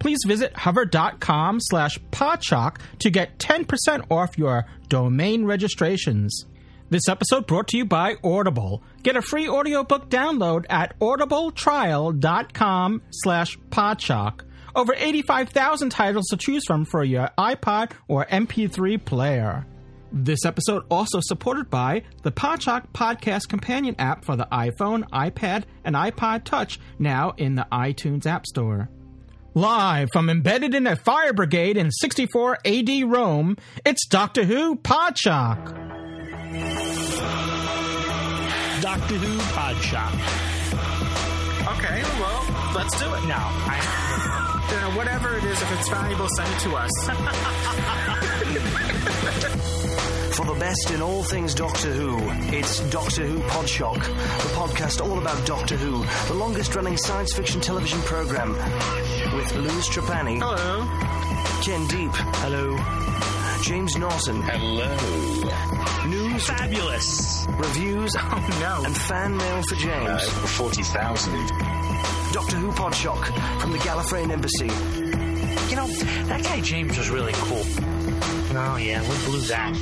Please visit hover.com slash podshock to get 10% off your domain registrations. This episode brought to you by Audible. Get a free audiobook download at audibletrial.com slash podshock. Over 85,000 titles to choose from for your iPod or MP3 player. This episode also supported by the Podshock Podcast Companion app for the iPhone, iPad, and iPod Touch, now in the iTunes App Store. Live from embedded in a fire brigade in 64 AD Rome, it's Doctor Who Podshock. Doctor Who Podshock. Okay, well, let's do it. No, I, You know, whatever it is, if it's valuable, send it to us. For the best in all things Doctor Who, it's Doctor Who Podshock, the podcast all about Doctor Who, the longest running science fiction television program. With Louis Trapani, Hello. Ken Deep, hello, James Norton, Hello. Fabulous. reviews, Oh, no. and fan mail for Uh, James. over 40,000. Doctor Who Podshock from the Gallifreyan Embassy. You know, that guy James was really cool. Oh, yeah, we blew that.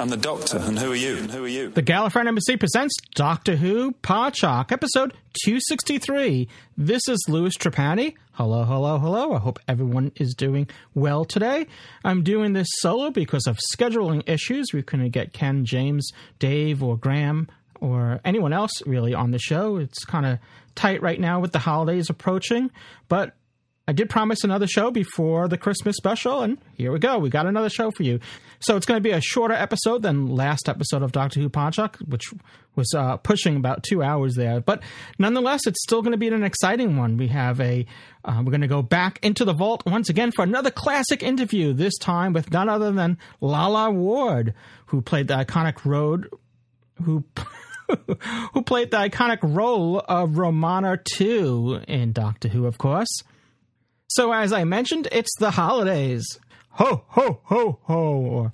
I'm the doctor, and who are you? And who are you? The Gallifreyan Embassy presents Doctor Who Podshock, episode 263. This is Louis Trapani. Hello, hello, hello. I hope everyone is doing well today. I'm doing this solo because of scheduling issues. We couldn't get Ken, James, Dave, or Graham, or anyone else really on the show. It's kind of tight right now with the holidays approaching, but I did promise another show before the Christmas special, and here we go. We got another show for you. So it's going to be a shorter episode than last episode of Doctor Who Podshock, which was uh, pushing about two hours there. But nonetheless, it's still going to be an exciting one. We have a uh, we're going to go back into the vault once again for another classic interview. This time with none other than Lalla Ward, who played the iconic Road, who. who played the iconic role of Romana 2 in Doctor Who, of course. So, as I mentioned, it's the holidays. Ho, ho, ho, ho. Or,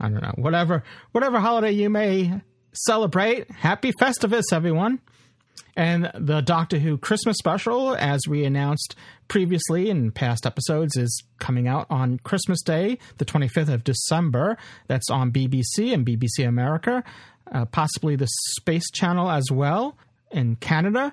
I don't know, whatever, whatever holiday you may celebrate. Happy Festivus, everyone. And the Doctor Who Christmas special, as we announced previously in past episodes, is coming out on Christmas Day, the 25th of December. That's on BBC and BBC America, uh, possibly the Space Channel as well in Canada.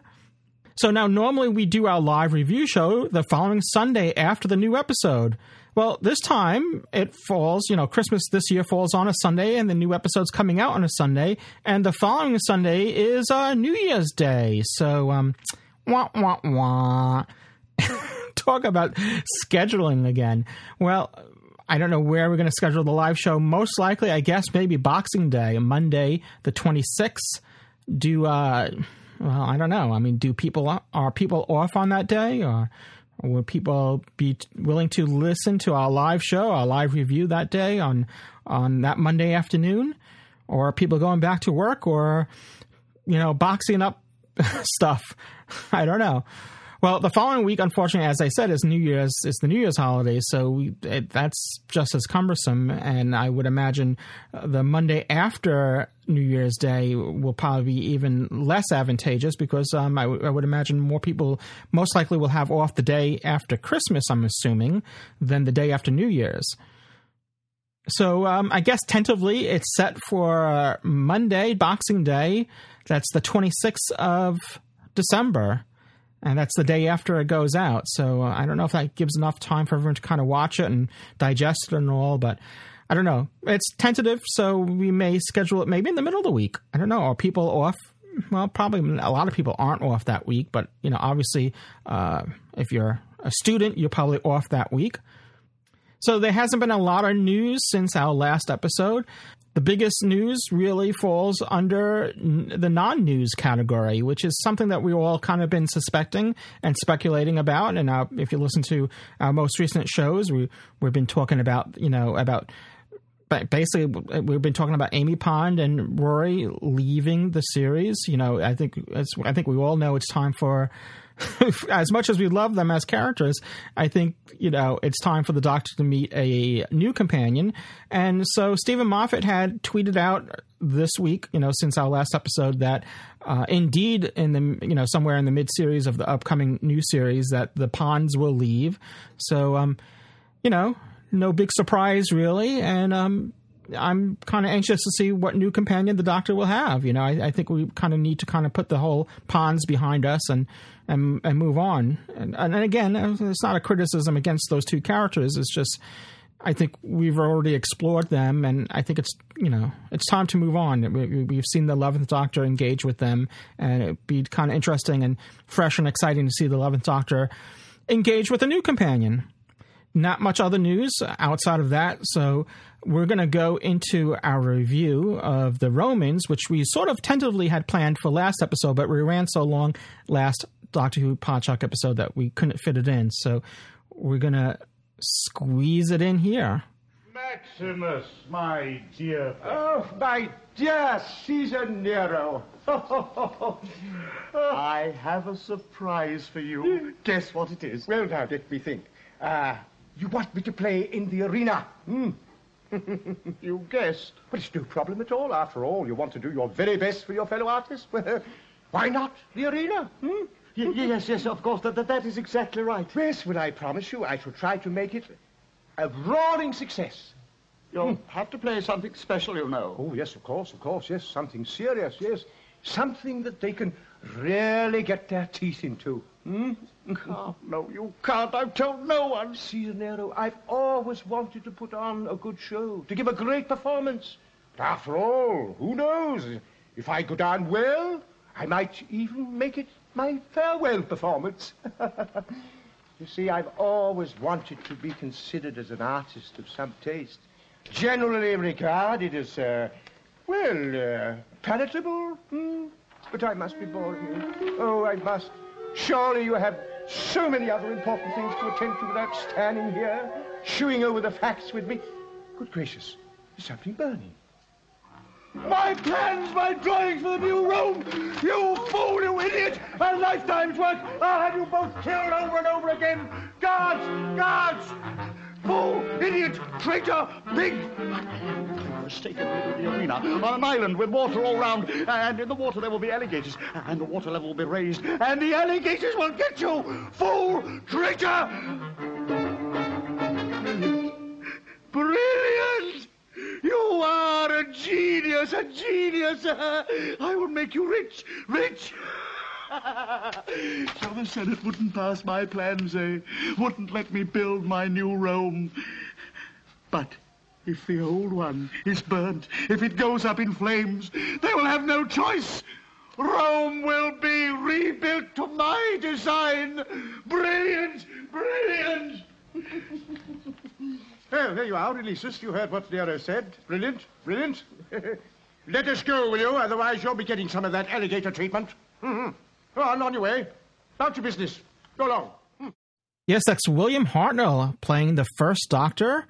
So now, normally we do our live review show the following Sunday after the new episode. Well, this time it falls, you know, Christmas this year falls on a Sunday, and the new episode's coming out on a Sunday, and the following Sunday is uh, New Year's Day. So, um, wah, wah, wah. Talk about scheduling again. Well, I don't know where we're going to schedule the live show. Most likely, I guess, maybe Boxing Day, Monday, the 26th. Do, uh, well, I don't know. I mean, do people are people off on that day, or, would people be willing to listen to our live show, our live review that day on on that Monday afternoon, or people going back to work, or you know, boxing up stuff? I don't know. Well, the following week, unfortunately, as I said, is New Year's. Is the New Year's holiday, so we, it, that's just as cumbersome. And I would imagine uh, the Monday after New Year's Day will probably be even less advantageous because um, I, w- I would imagine more people most likely will have off the day after Christmas. I'm assuming than the day after New Year's. So um, I guess tentatively it's set for Monday, Boxing Day. That's the 26th of December and that's the day after it goes out. So uh, I don't know if that gives enough time for everyone to kind of watch it and digest it and all, but I don't know. It's tentative, so we may schedule it maybe in the middle of the week. I don't know. Are people off? Well, probably a lot of people aren't off that week, but you know, obviously, uh, if you're a student, you're probably off that week. So there hasn't been a lot of news since our last episode. The biggest news really falls under the non-news category, which is something that we all kind of been suspecting and speculating about. And uh, if you listen to our most recent shows, we we've been talking about you know about basically we've been talking about Amy Pond and Rory leaving the series. You know, I think I think we all know it's time for. as much as we love them as characters, I think you know it's time for the Doctor to meet a new companion. And so Steven Moffat had tweeted out this week, you know, since our last episode, that uh, indeed in the you know somewhere in the mid series of the upcoming new series that the Ponds will leave. So um, you know, no big surprise really, and um, I'm kind of anxious to see what new companion the Doctor will have. You know, I, I think we kind of need to kind of put the whole Ponds behind us and and and move on. And, and again, it's not a criticism against those two characters. It's just I think we've already explored them, and I think it's you know it's time to move on. We, have seen the Eleventh Doctor engage with them, and it'd be kind of interesting and fresh and exciting to see the Eleventh Doctor engage with a new companion not much other news outside of that. So we're going to go into our review of the Romans, which we sort of tentatively had planned for last episode, but we ran so long last Doctor Who Podshock episode that we couldn't fit it in. So we're going to squeeze it in here. Maximus, my dear. Oh, my dear Caesar Nero. I have a surprise for you. Guess what it is? Well, now, let me think. Ah, uh, you want me to play in the arena? Hmm. you guessed. But it's no problem at all. After all, you want to do your very best for your fellow artists. Why not the arena? Hmm? Y- yes, yes, of course. That, that, that is exactly right. Yes, well, I promise you, I shall try to make it a roaring success. You'll hmm. have to play something special, you know. Oh, yes, of course, of course, yes. Something serious, yes. Something that they can really get their teeth into. Hmm? Can't, no, you can't. I've told no one. See, Nero, I've always wanted to put on a good show, to give a great performance. But after all, who knows? If I go down well, I might even make it my farewell performance. you see, I've always wanted to be considered as an artist of some taste. Generally regarded as, uh, well, uh, palatable. Hmm? But I must be boring you. Oh, I must. Surely you have so many other important things to attend to without standing here, chewing over the facts with me. Good gracious, there's something burning. My plans, my drawings for the new Rome! You fool, you idiot! A lifetime's work! I'll have you both killed over and over again! Guards! Guards! Fool! Idiot! Traitor! Pig! Mistaken into the arena on an island with water all round, and in the water there will be alligators, and the water level will be raised, and the alligators will get you! Fool! Traitor! Brilliant! You are a genius, a genius! I will make you rich, rich! so the Senate wouldn't pass my plans, eh? Wouldn't let me build my new Rome. But if the old one is burnt, if it goes up in flames, they will have no choice. Rome will be rebuilt to my design. Brilliant! Brilliant! well, there you are, Releases. You heard what Nero said. Brilliant, brilliant. Let us go, will you? Otherwise you'll be getting some of that alligator treatment. Mm-hmm. Go on, on your way. About your business. Go along. Yes, that's William Hartnell playing the first Doctor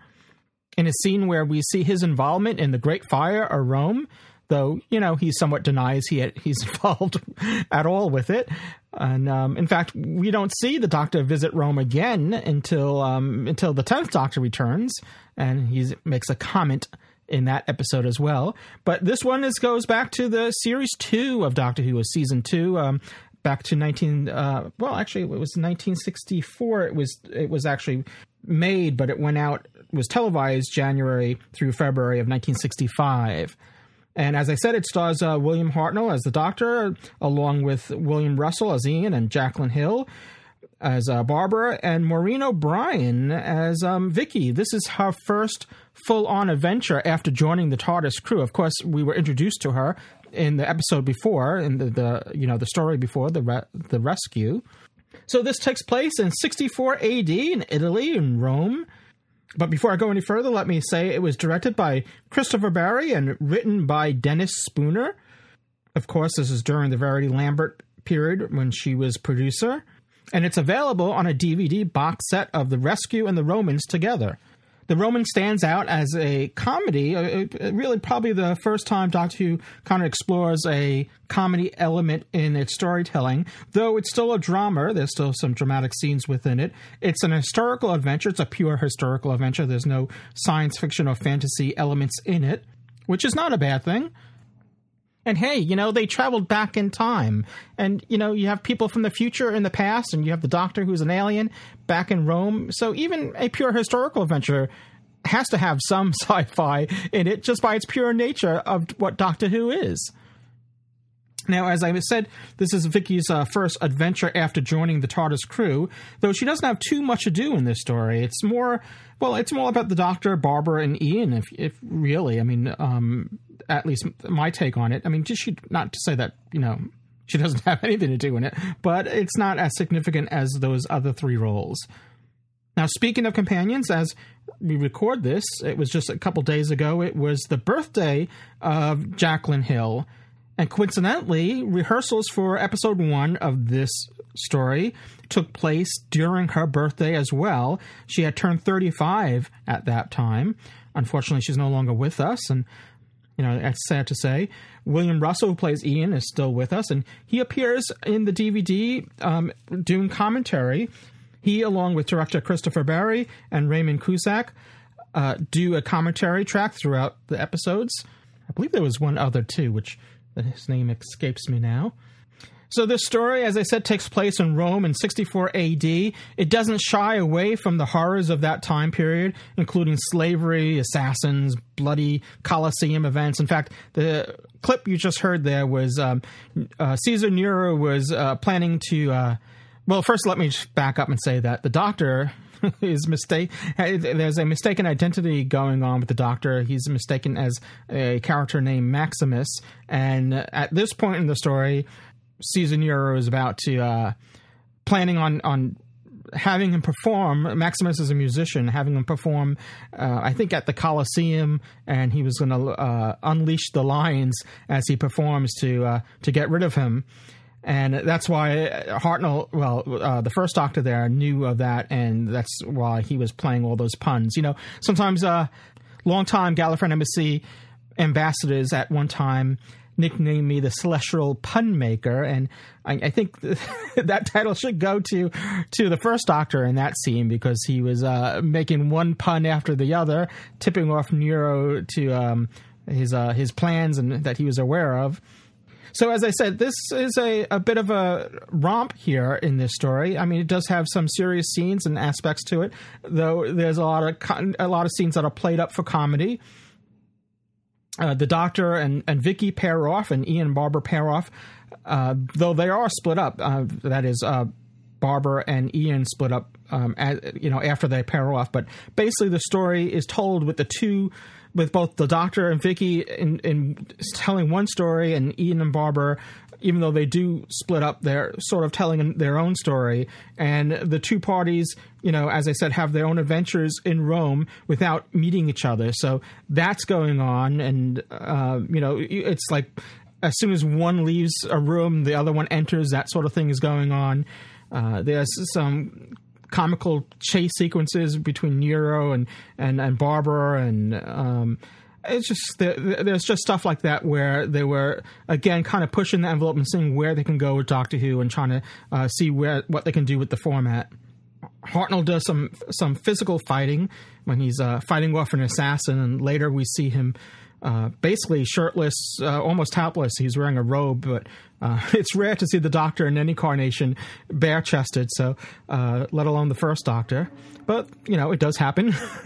in a scene where we see his involvement in the Great Fire of Rome, though you know he somewhat denies he he's involved at all with it. And um, in fact, we don't see the Doctor visit Rome again until um, until the tenth Doctor returns, and he makes a comment in that episode as well. But this one is goes back to the series two of Doctor Who, was season two. Um, back to 19 uh, well actually it was 1964 it was it was actually made but it went out was televised January through February of 1965. And as I said, it stars uh, William Hartnell as the Doctor, along with William Russell as Ian and Jacqueline Hill as uh, Barbara, and Maureen O'Brien as um, Vicky. This is her first full-on adventure after joining the TARDIS crew. Of course, we were introduced to her in the episode before, in the, the you know the story before the re- the rescue. So this takes place in 64 AD in Italy in Rome But before I go any further, let me say it was directed by Christopher Barry and written by Dennis Spooner. Of course, this is during the Verity Lambert period when she was producer. And it's available on a DVD box set of The Rescue and the Romans together. The Roman stands out as a comedy, uh, uh, really probably the first time Doctor Who kind of explores a comedy element in its storytelling, though it's still a drama. There's still some dramatic scenes within it. It's an historical adventure. It's a pure historical adventure. There's no science fiction or fantasy elements in it, which is not a bad thing. And hey, you know, they traveled back in time. And, you know, you have people from the future in the past, and you have the Doctor who's an alien back in Rome. So even a pure historical adventure has to have some sci fi in it just by its pure nature of what Doctor Who is. Now, as I said, this is Vicky's uh, first adventure after joining the TARDIS crew, though she doesn't have too much to do in this story. It's more, well, it's more about the Doctor, Barbara, and Ian, if, if really. I mean, um, at least my take on it. I mean, just she, not to say that, you know, she doesn't have anything to do in it, but it's not as significant as those other three roles. Now, speaking of companions, as we record this, it was just a couple days ago, it was the birthday of Jacqueline Hill. And coincidentally, rehearsals for episode one of this story took place during her birthday as well. She had turned 35 at that time. Unfortunately, she's no longer with us, and you know that's sad to say. William Russell, who plays Ian, is still with us, and he appears in the DVD um, commentary. He, along with director Christopher Barry and Raymond Cusick, uh, do a commentary track throughout the episodes. I believe there was one other too, which his name escapes me now. So this story, as I said, takes place in Rome in 64 AD. It doesn't shy away from the horrors of that time period, including slavery, assassins, bloody Colosseum events. In fact, the clip you just heard there was um, uh, Caesar Nero was uh, planning to. Uh, well, first, let me back up and say that the doctor is mistake. There's a mistaken identity going on with the Doctor. He's mistaken as a character named Maximus, and at this point in the story, Caesar Nero is about to uh, planning on on having him perform. Maximus is a musician, having him perform. Uh, I think at the Colosseum, and he was going to uh, unleash the lions as he performs to uh, to get rid of him and that's why Hartnell, well, uh, the first Doctor there knew of that, and that's why he was playing all those puns. You know, sometimes uh, long-time Gallifreyan Embassy ambassadors at one time nicknamed me the Celestial Pun Maker, and I, I think that title should go to to the first Doctor in that scene because he was uh, making one pun after the other, tipping off Nero to um, his uh, his plans and that he was aware of. So, as I said, this is a, a bit of a romp here in this story. I mean, it does have some serious scenes and aspects to it, though there's a lot of a lot of scenes that are played up for comedy. Uh, the Doctor and, and Vicky pair off, and Ian and Barbara pair off, uh, though they are split up. Uh, that is, uh, Barbara and Ian split up, um, you know, after they pair off. But basically, the story is told with the two with both the Doctor and Vicky in, in telling one story, and Ian and Barbara, even though they do split up, they're sort of telling their own story. And the two parties, you know, as I said, have their own adventures in Rome without meeting each other. So that's going on, and uh, you know, it's like as soon as one leaves a room, the other one enters. That sort of thing is going on. Uh, there's some comical chase sequences between Nero and and, and Barbara and um, it's just there's just stuff like that where they were again kind of pushing the envelope and seeing where they can go with Doctor Who and trying to uh, see where what they can do with the format. Hartnell does some some physical fighting when he's uh, fighting off an assassin, and later we see him uh, basically shirtless, uh, almost topless. He's wearing a robe, but uh, it's rare to see the Doctor in any carnation bare chested, so uh, let alone the first Doctor. But, you know, it does happen.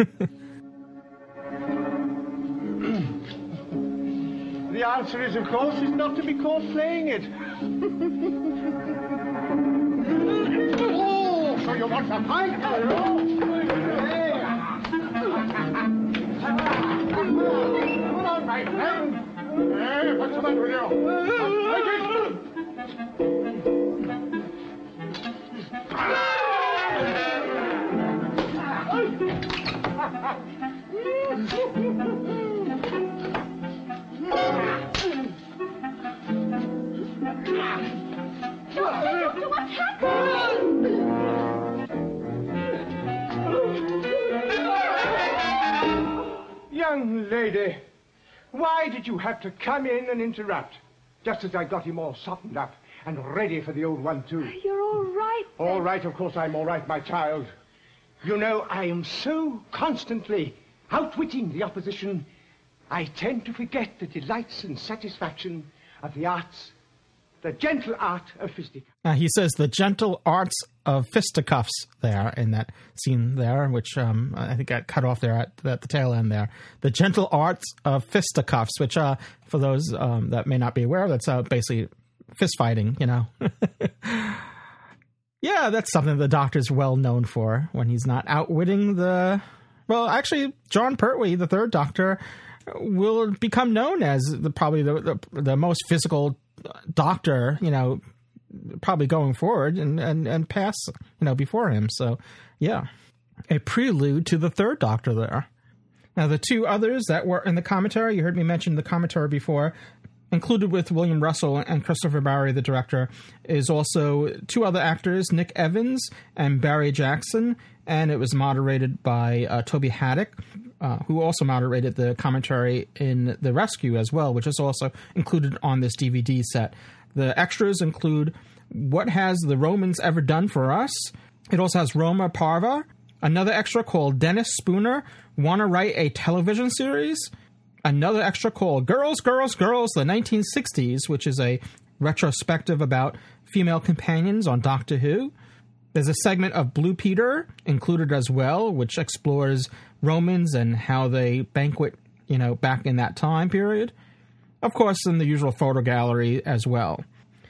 the answer is, of course, is not to be caught playing it. oh, so you want to fight, What's the matter with you? What's happening? Young lady, why did you have to come in and interrupt? Just as I got him all softened up and ready for the old one, too. You're all right. All right, of course I'm all right, my child. You know, I am so constantly outwitting the opposition, I tend to forget the delights and satisfaction of the arts, the gentle art of fisticuffs. Uh, he says the gentle arts of fisticuffs there in that scene there, which um, I think got cut off there at, at the tail end there. The gentle arts of fisticuffs, which uh, for those um, that may not be aware, that's uh, basically fist fighting, you know. yeah, that's something the doctor's well known for when he's not outwitting the. Well, actually, Jon Pertwee, the third doctor, will become known as the, probably the, the the most physical doctor, you know, probably going forward and, and, and pass, you know, before him. So, yeah, a prelude to the third Doctor there. Now, the two others that were in the commentary, you heard me mention the commentary before, included with William Russell and Christopher Barry, the director, is also two other actors, Nick Evans and Barry Jackson, and it was moderated by uh, Toby Hadoke, uh, who also moderated the commentary in The Rescue as well, which is also included on this DVD set. The extras include What Has the Romans Ever Done for Us? It also has Roma Parva, another extra called Dennis Spooner, Want to Write a Television Series? Another extra called Girls, Girls, Girls, the 1960s, which is a retrospective about female companions on Doctor Who. There's a segment of Blue Peter included as well, which explores Romans and how they banquet, you know, back in that time period. Of course, in the usual photo gallery as well.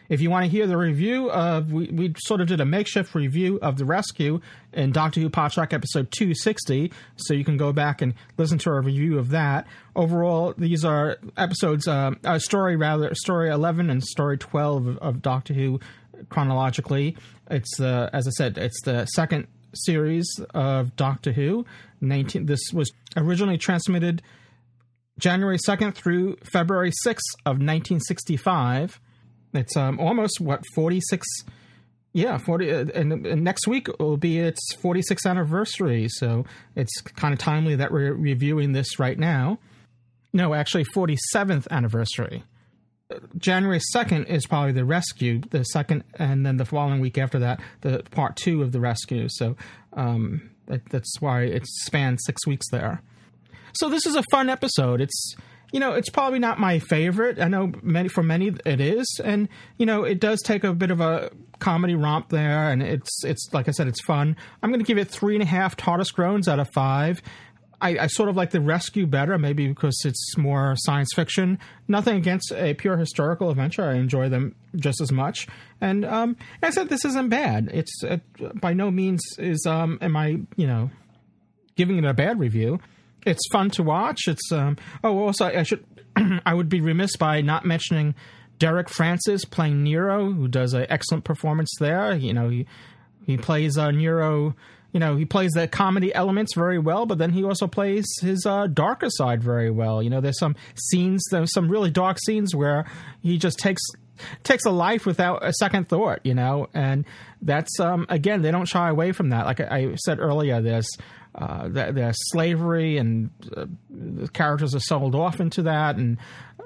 If you want to hear the review of, we, we sort of did a makeshift review of The Rescue in Doctor Who Podshock episode 260, so you can go back and listen to our review of that. Overall, these are episodes, uh, uh, story rather, story 11 and story 12 of, of Doctor Who chronologically. It's the, as I said, it's the second series of Doctor Who. 19, this was originally transmitted January 2nd through February 6th of 1965. It's um, almost, what, 46, yeah, 40, uh, and, and next week will be its 46th anniversary, so it's kind of timely that we're reviewing this right now. No, actually, 47th anniversary. January 2nd is probably the rescue, the second, and then the following week after that, the part two of the rescue. So um, that, that's why it spans six weeks there. So this is a fun episode. It's you know it's probably not my favorite. I know many for many it is, and you know it does take a bit of a comedy romp there, and it's it's like I said, it's fun. I'm going to give it three and a half TARDIS groans out of five. I, I, sort of like the rescue better, maybe because it's more science fiction. Nothing against a pure historical adventure. I enjoy them just as much. And um, I said this isn't bad. It's it, by no means is um, am I you know giving it a bad review. It's fun to watch. It's um, oh also I should I would be remiss by not mentioning Derek Francis playing Nero, who does an excellent performance there. You know he he plays uh, Nero you know, he plays the comedy elements very well, but then he also plays his uh, darker side very well. You know, there's some scenes, there's some really dark scenes where he just takes takes a life without a second thought. You know, and that's um, again, they don't shy away from that. Like I said earlier, there's uh, there's slavery, and uh, the characters are sold off into that, and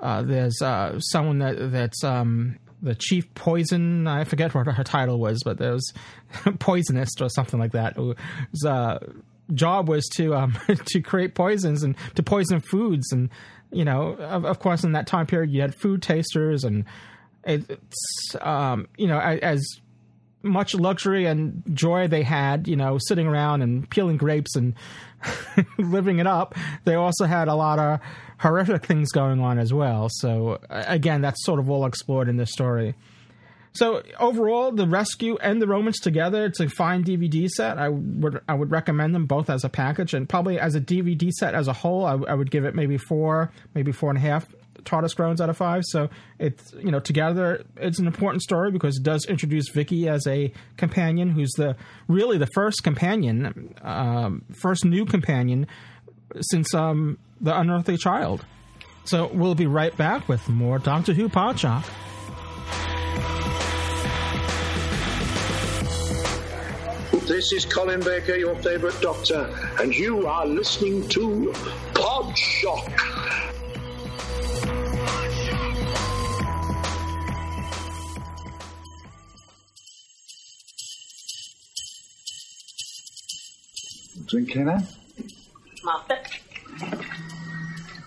uh, there's uh, someone that that's um, the chief poison. I forget what her title was, but there was poisonist or something like that. Whose uh, job was to um, to create poisons and to poison foods, and you know, of, of, course, in that time period, you had food tasters, and it's um, you know, as much luxury and joy they had, you know, sitting around and peeling grapes and living it up, they also had a lot of horrific things going on as well. So again, that's sort of all explored in this story. So overall, the rescue and the Romans together, it's a fine DVD set. I would I would recommend them both as a package, and probably as a DVD set as a whole, I, I would give it maybe four, maybe four and a half TARDIS groans out of five. So it's you know together it's an important story because it does introduce Vicky as a companion who's the really the first companion, um, first new companion since um, the Unearthly Child. So we'll be right back with more Doctor Who Podshock. This is Colin Baker, your favorite doctor, and you are listening to Pod Shock. Drink Kenna? Master.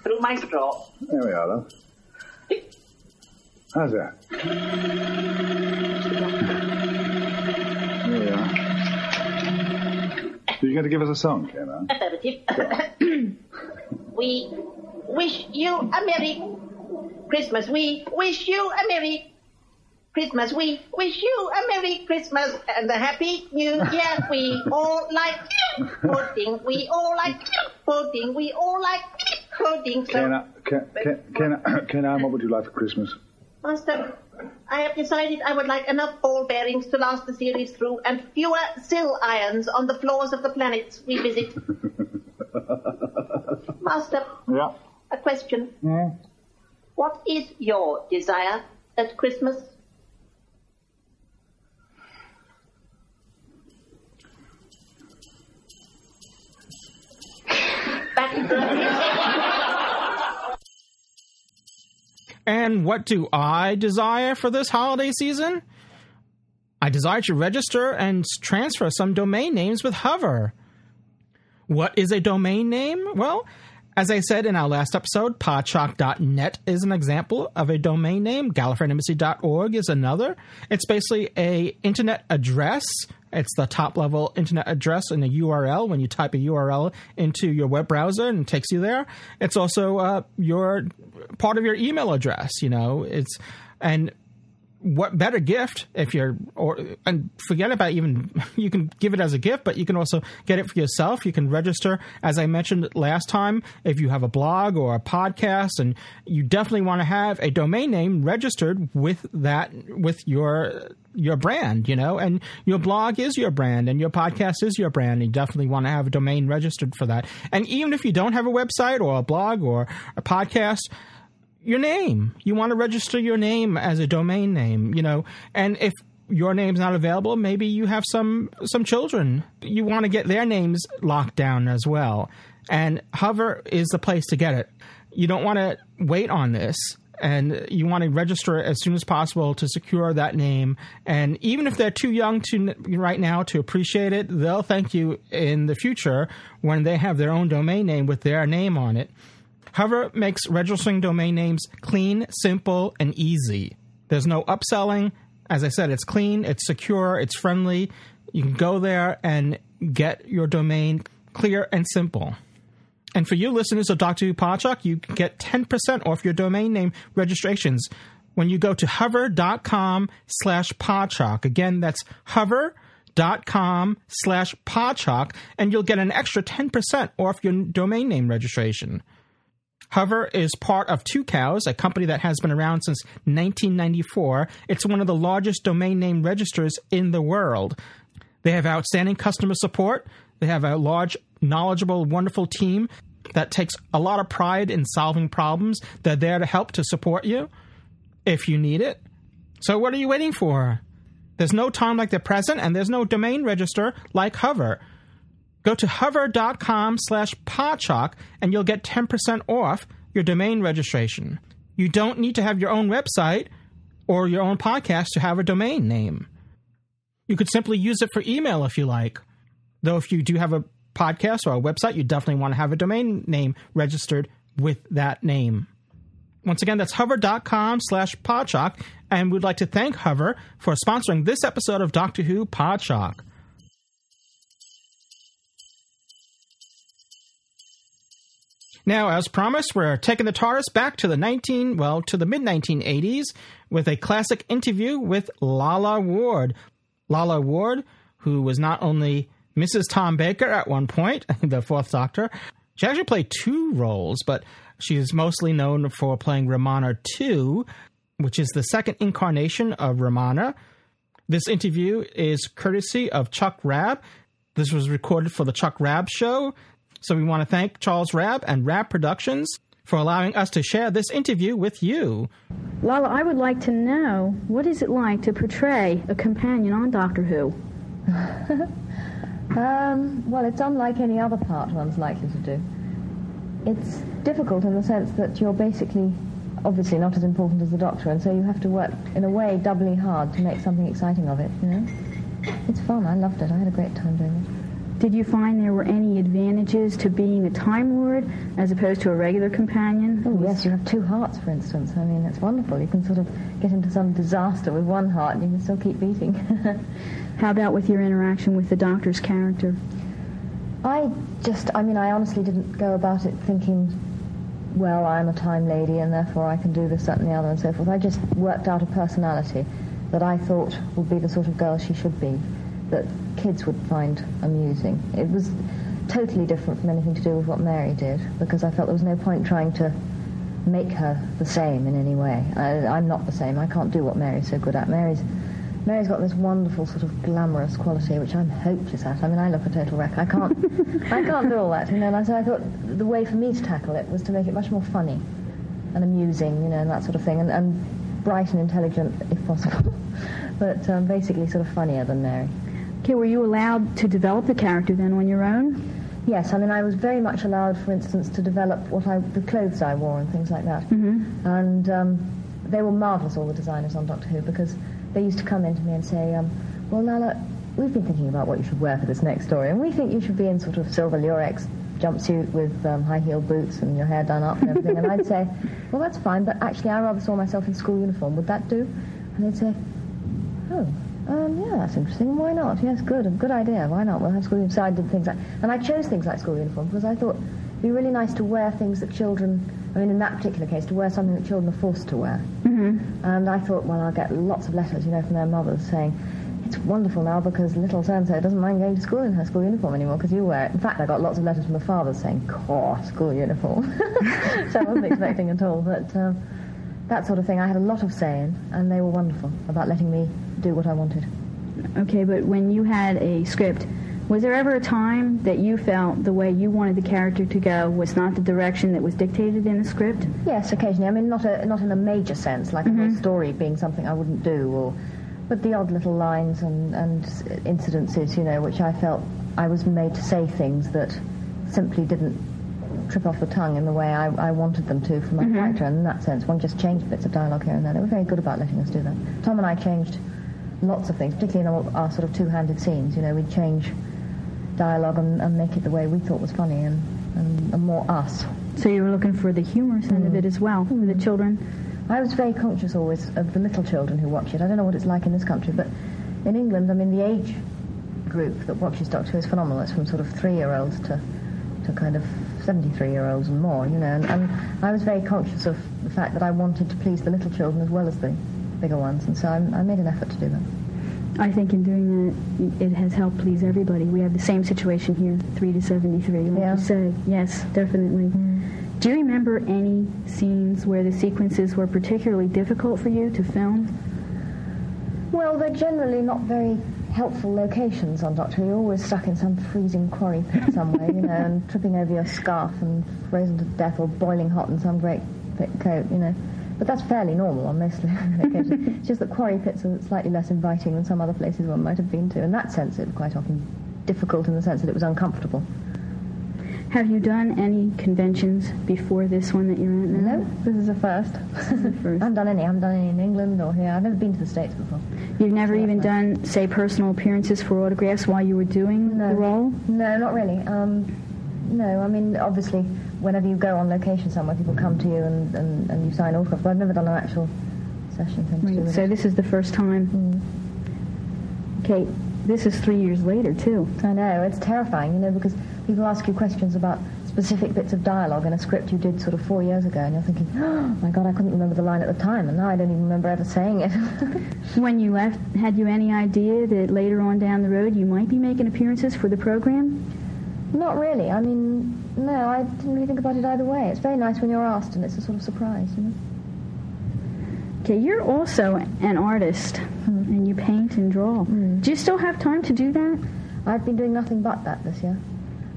Through my straw. There we are, love. How's that? There we are. Are you going to give us a song, Kenna? Affirmative. we wish you a Merry Christmas. We wish you a Merry Christmas. We wish you a Merry Christmas and a Happy New Year. We all like pudding. We all like pudding. We all like pudding. So, Kenna, can, Ken, can I, what would you like for Christmas? Master, I have decided I would like enough ball bearings to last the series through and fewer sill irons on the floors of the planets we visit. Master, Yeah. a question. Hmm? What is your desire at Christmas? And what do I desire for this holiday season? I desire to register and transfer some domain names with Hover. What is a domain name? Well, as I said in our last episode, podshock.net is an example of a domain name. GallifreyAnembassy.org is another. It's basically a internet address. It's the top level internet address in a URL when you type a URL into your web browser and takes you there. It's also uh, your part of your email address. You know, it's and what better gift if you're or and forget about even you can give it as a gift but you can also get it for yourself. You can register. As i mentioned last time if you have a blog or a podcast and you definitely want to have a domain name registered with that with your your brand you know and your blog is your brand and your podcast is your brand you definitely want to have a domain registered for that. And even if you don't have a website or a blog or a podcast your name. You want to register your name as a domain name, you know. And if your name's not available, maybe you have some some children. You want to get their names locked down as well. And Hover is the place to get it. You don't want to wait on this and you want to register it as soon as possible to secure that name. And even if they're too young to right now to appreciate it, they'll thank you in the future when they have their own domain name with their name on it. Hover makes registering domain names clean, simple, and easy. There's no upselling. As I said, it's clean, it's secure, it's friendly. You can go there and get your domain clear and simple. And for you listeners of Who Podshock, you can get 10% off your domain name registrations when you go to hover.com slash podshock. Again, that's hover.com slash podshock, and you'll get an extra 10% off your domain name registration. Hover is part of Two Cows, a company that has been around since 1994. It's one of the largest domain name registers in the world. They have outstanding customer support. They have a large, knowledgeable, wonderful team that takes a lot of pride in solving problems. They're there to help to support you if you need it. So, what are you waiting for? There's no time like the present, and there's no domain register like Hover. Go to hover.com slash podshock and you'll get 10% off your domain registration. You don't need to have your own website or your own podcast to have a domain name. You could simply use it for email if you like. Though if you do have a podcast or a website, you definitely want to have a domain name registered with that name. Once again, that's hover.com slash podshock, and we'd like to thank Hover for sponsoring this episode of Doctor Who Podshock. Now, as promised, we're taking the TARDIS back to the 19, well, to the mid 1980s with a classic interview with Lalla Ward. Lalla Ward, who was not only Mrs. Tom Baker at one point, the fourth Doctor, She actually played two roles, but she is mostly known for playing Romana 2, which is the second incarnation of Romana. This interview is courtesy of Chuck Rabb. This was recorded for the Chuck Rabb Show. So we want to thank Charles Rabb and Rabb Productions for allowing us to share this interview with you. Lalla, I would like to know what is it like to portray a companion on Doctor Who? um, well, it's unlike any other part one's likely to do. It's difficult in the sense that you're basically obviously not as important as the Doctor, and so you have to work in a way doubly hard to make something exciting of it. You know, it's fun. I loved it. I had a great time doing it. Did you find there were any advantages to being a Time Lord as opposed to a regular companion? Oh, yes, you have two hearts, for instance. I mean, it's wonderful. You can sort of get into some disaster with one heart and you can still keep beating. How about with your interaction with the Doctor's character? I just, I mean, I honestly didn't go about it thinking, well, I'm a Time Lady and therefore I can do this, that, and the other, and so forth. I just worked out a personality that I thought would be the sort of girl she should be that kids would find amusing. It was totally different from anything to do with what Mary did because I felt there was no point trying to make her the same in any way. I, am not the same. I can't do what Mary's so good at. Mary's Mary's got this wonderful sort of glamorous quality which I'm hopeless at. I mean, I look a total wreck. I can't, I can't do all that. You know, and so I thought the way for me to tackle it was to make it much more funny and amusing, you know, and that sort of thing, and, and bright and intelligent if possible, but um, basically sort of funnier than Mary. Okay, were you allowed to develop the character then on your own? Yes, I mean, I was very much allowed, for instance, to develop what I, the clothes I wore and things like that. Mm-hmm. And um, they were marvellous, all the designers on Doctor Who, because they used to come in to me and say, um, well, Lalla, we've been thinking about what you should wear for this next story, and we think you should be in sort of silver lurex jumpsuit with um, high-heeled boots and your hair done up and everything. and I'd say, well, that's fine, but actually I rather saw myself in school uniform. Would that do? And they'd say, oh, um, yeah, that's interesting. Why not? Yes, good. Good idea. Why not? We'll have school uniform. So I did things like, and I chose things like school uniform because I thought it'd be really nice to wear things that children, I mean, in that particular case, to wear something that children are forced to wear. Mm-hmm. And I thought, well, I'll get lots of letters, you know, from their mothers saying, it's wonderful now because little so-and-so doesn't mind going to school in her school uniform anymore because you wear it. In fact, I got lots of letters from the fathers saying, "Core school uniform," so I wasn't expecting at all. But um, that sort of thing, I had a lot of say in, and they were wonderful about letting me do what I wanted. Okay, but when you had a script, was there ever a time that you felt the way you wanted the character to go was not the direction that was dictated in the script? Yes, occasionally. I mean, not a, not in a major sense, like mm-hmm. a whole story being something I wouldn't do, or but the odd little lines and, and incidences, you know, which I felt I was made to say things that simply didn't trip off the tongue in the way I, I wanted them to for my mm-hmm. character. And in that sense, one just changed bits of dialogue here and there. They were very good about letting us do that. Tom and I changed lots of things, particularly in our, our sort of two-handed scenes. You know, we'd change dialogue and, and, make it the way we thought was funny and, and, and more us. So you were looking for the humorous end mm. of it as well, mm. the children? I was very conscious always of the little children who watch it. I don't know what it's like in this country, but in England, I mean, the age group that watches Doctor Who is phenomenal. It's from sort of three-year-olds to, to kind of 73-year-olds and more, you know. And, and I was very conscious of the fact that I wanted to please the little children as well as the bigger ones, and so I, I made an effort to do that. I think in doing that, it has helped please everybody. We have the same situation here, 3 to 73, like yeah. you say. Yes, definitely. Mm. Do you remember any scenes where the sequences were particularly difficult for you to film? Well, they're generally not very helpful locations on Doctor Who. You're always stuck in some freezing quarry pit somewhere, you know, and tripping over your scarf and frozen to death or boiling hot in some great thick coat, you know. But that's fairly normal on most occasions. it's just that quarry pits are slightly less inviting than some other places one might have been to. In that sense, it was quite often difficult in the sense that it was uncomfortable. Have you done any conventions before this one that you're at now? No, this is the first. Is the first. I haven't done any. I haven't done any in England or here. I've never been to the States before. You've never so even done, say, personal appearances for autographs while you were doing no. the role? No, not really. Um, no, I mean, obviously, whenever you go on location somewhere, people come to you and, and, and you sign autographs. But I've never done an actual session thing. Right, so this is the first time. Mm. Okay, this is three years later too. I know it's terrifying, you know, because people ask you questions about specific bits of dialogue in a script you did sort of four years ago, and you're thinking, oh my God, I couldn't remember the line at the time, and now I don't even remember ever saying it. when you left, had you any idea that later on down the road you might be making appearances for the program? Not really. I mean, no, I didn't really think about it either way. It's very nice when you're asked, and it's a sort of surprise, you know. Okay, you're also an artist, hmm. and you paint and draw. Hmm. Do you still have time to do that? I've been doing nothing but that this year.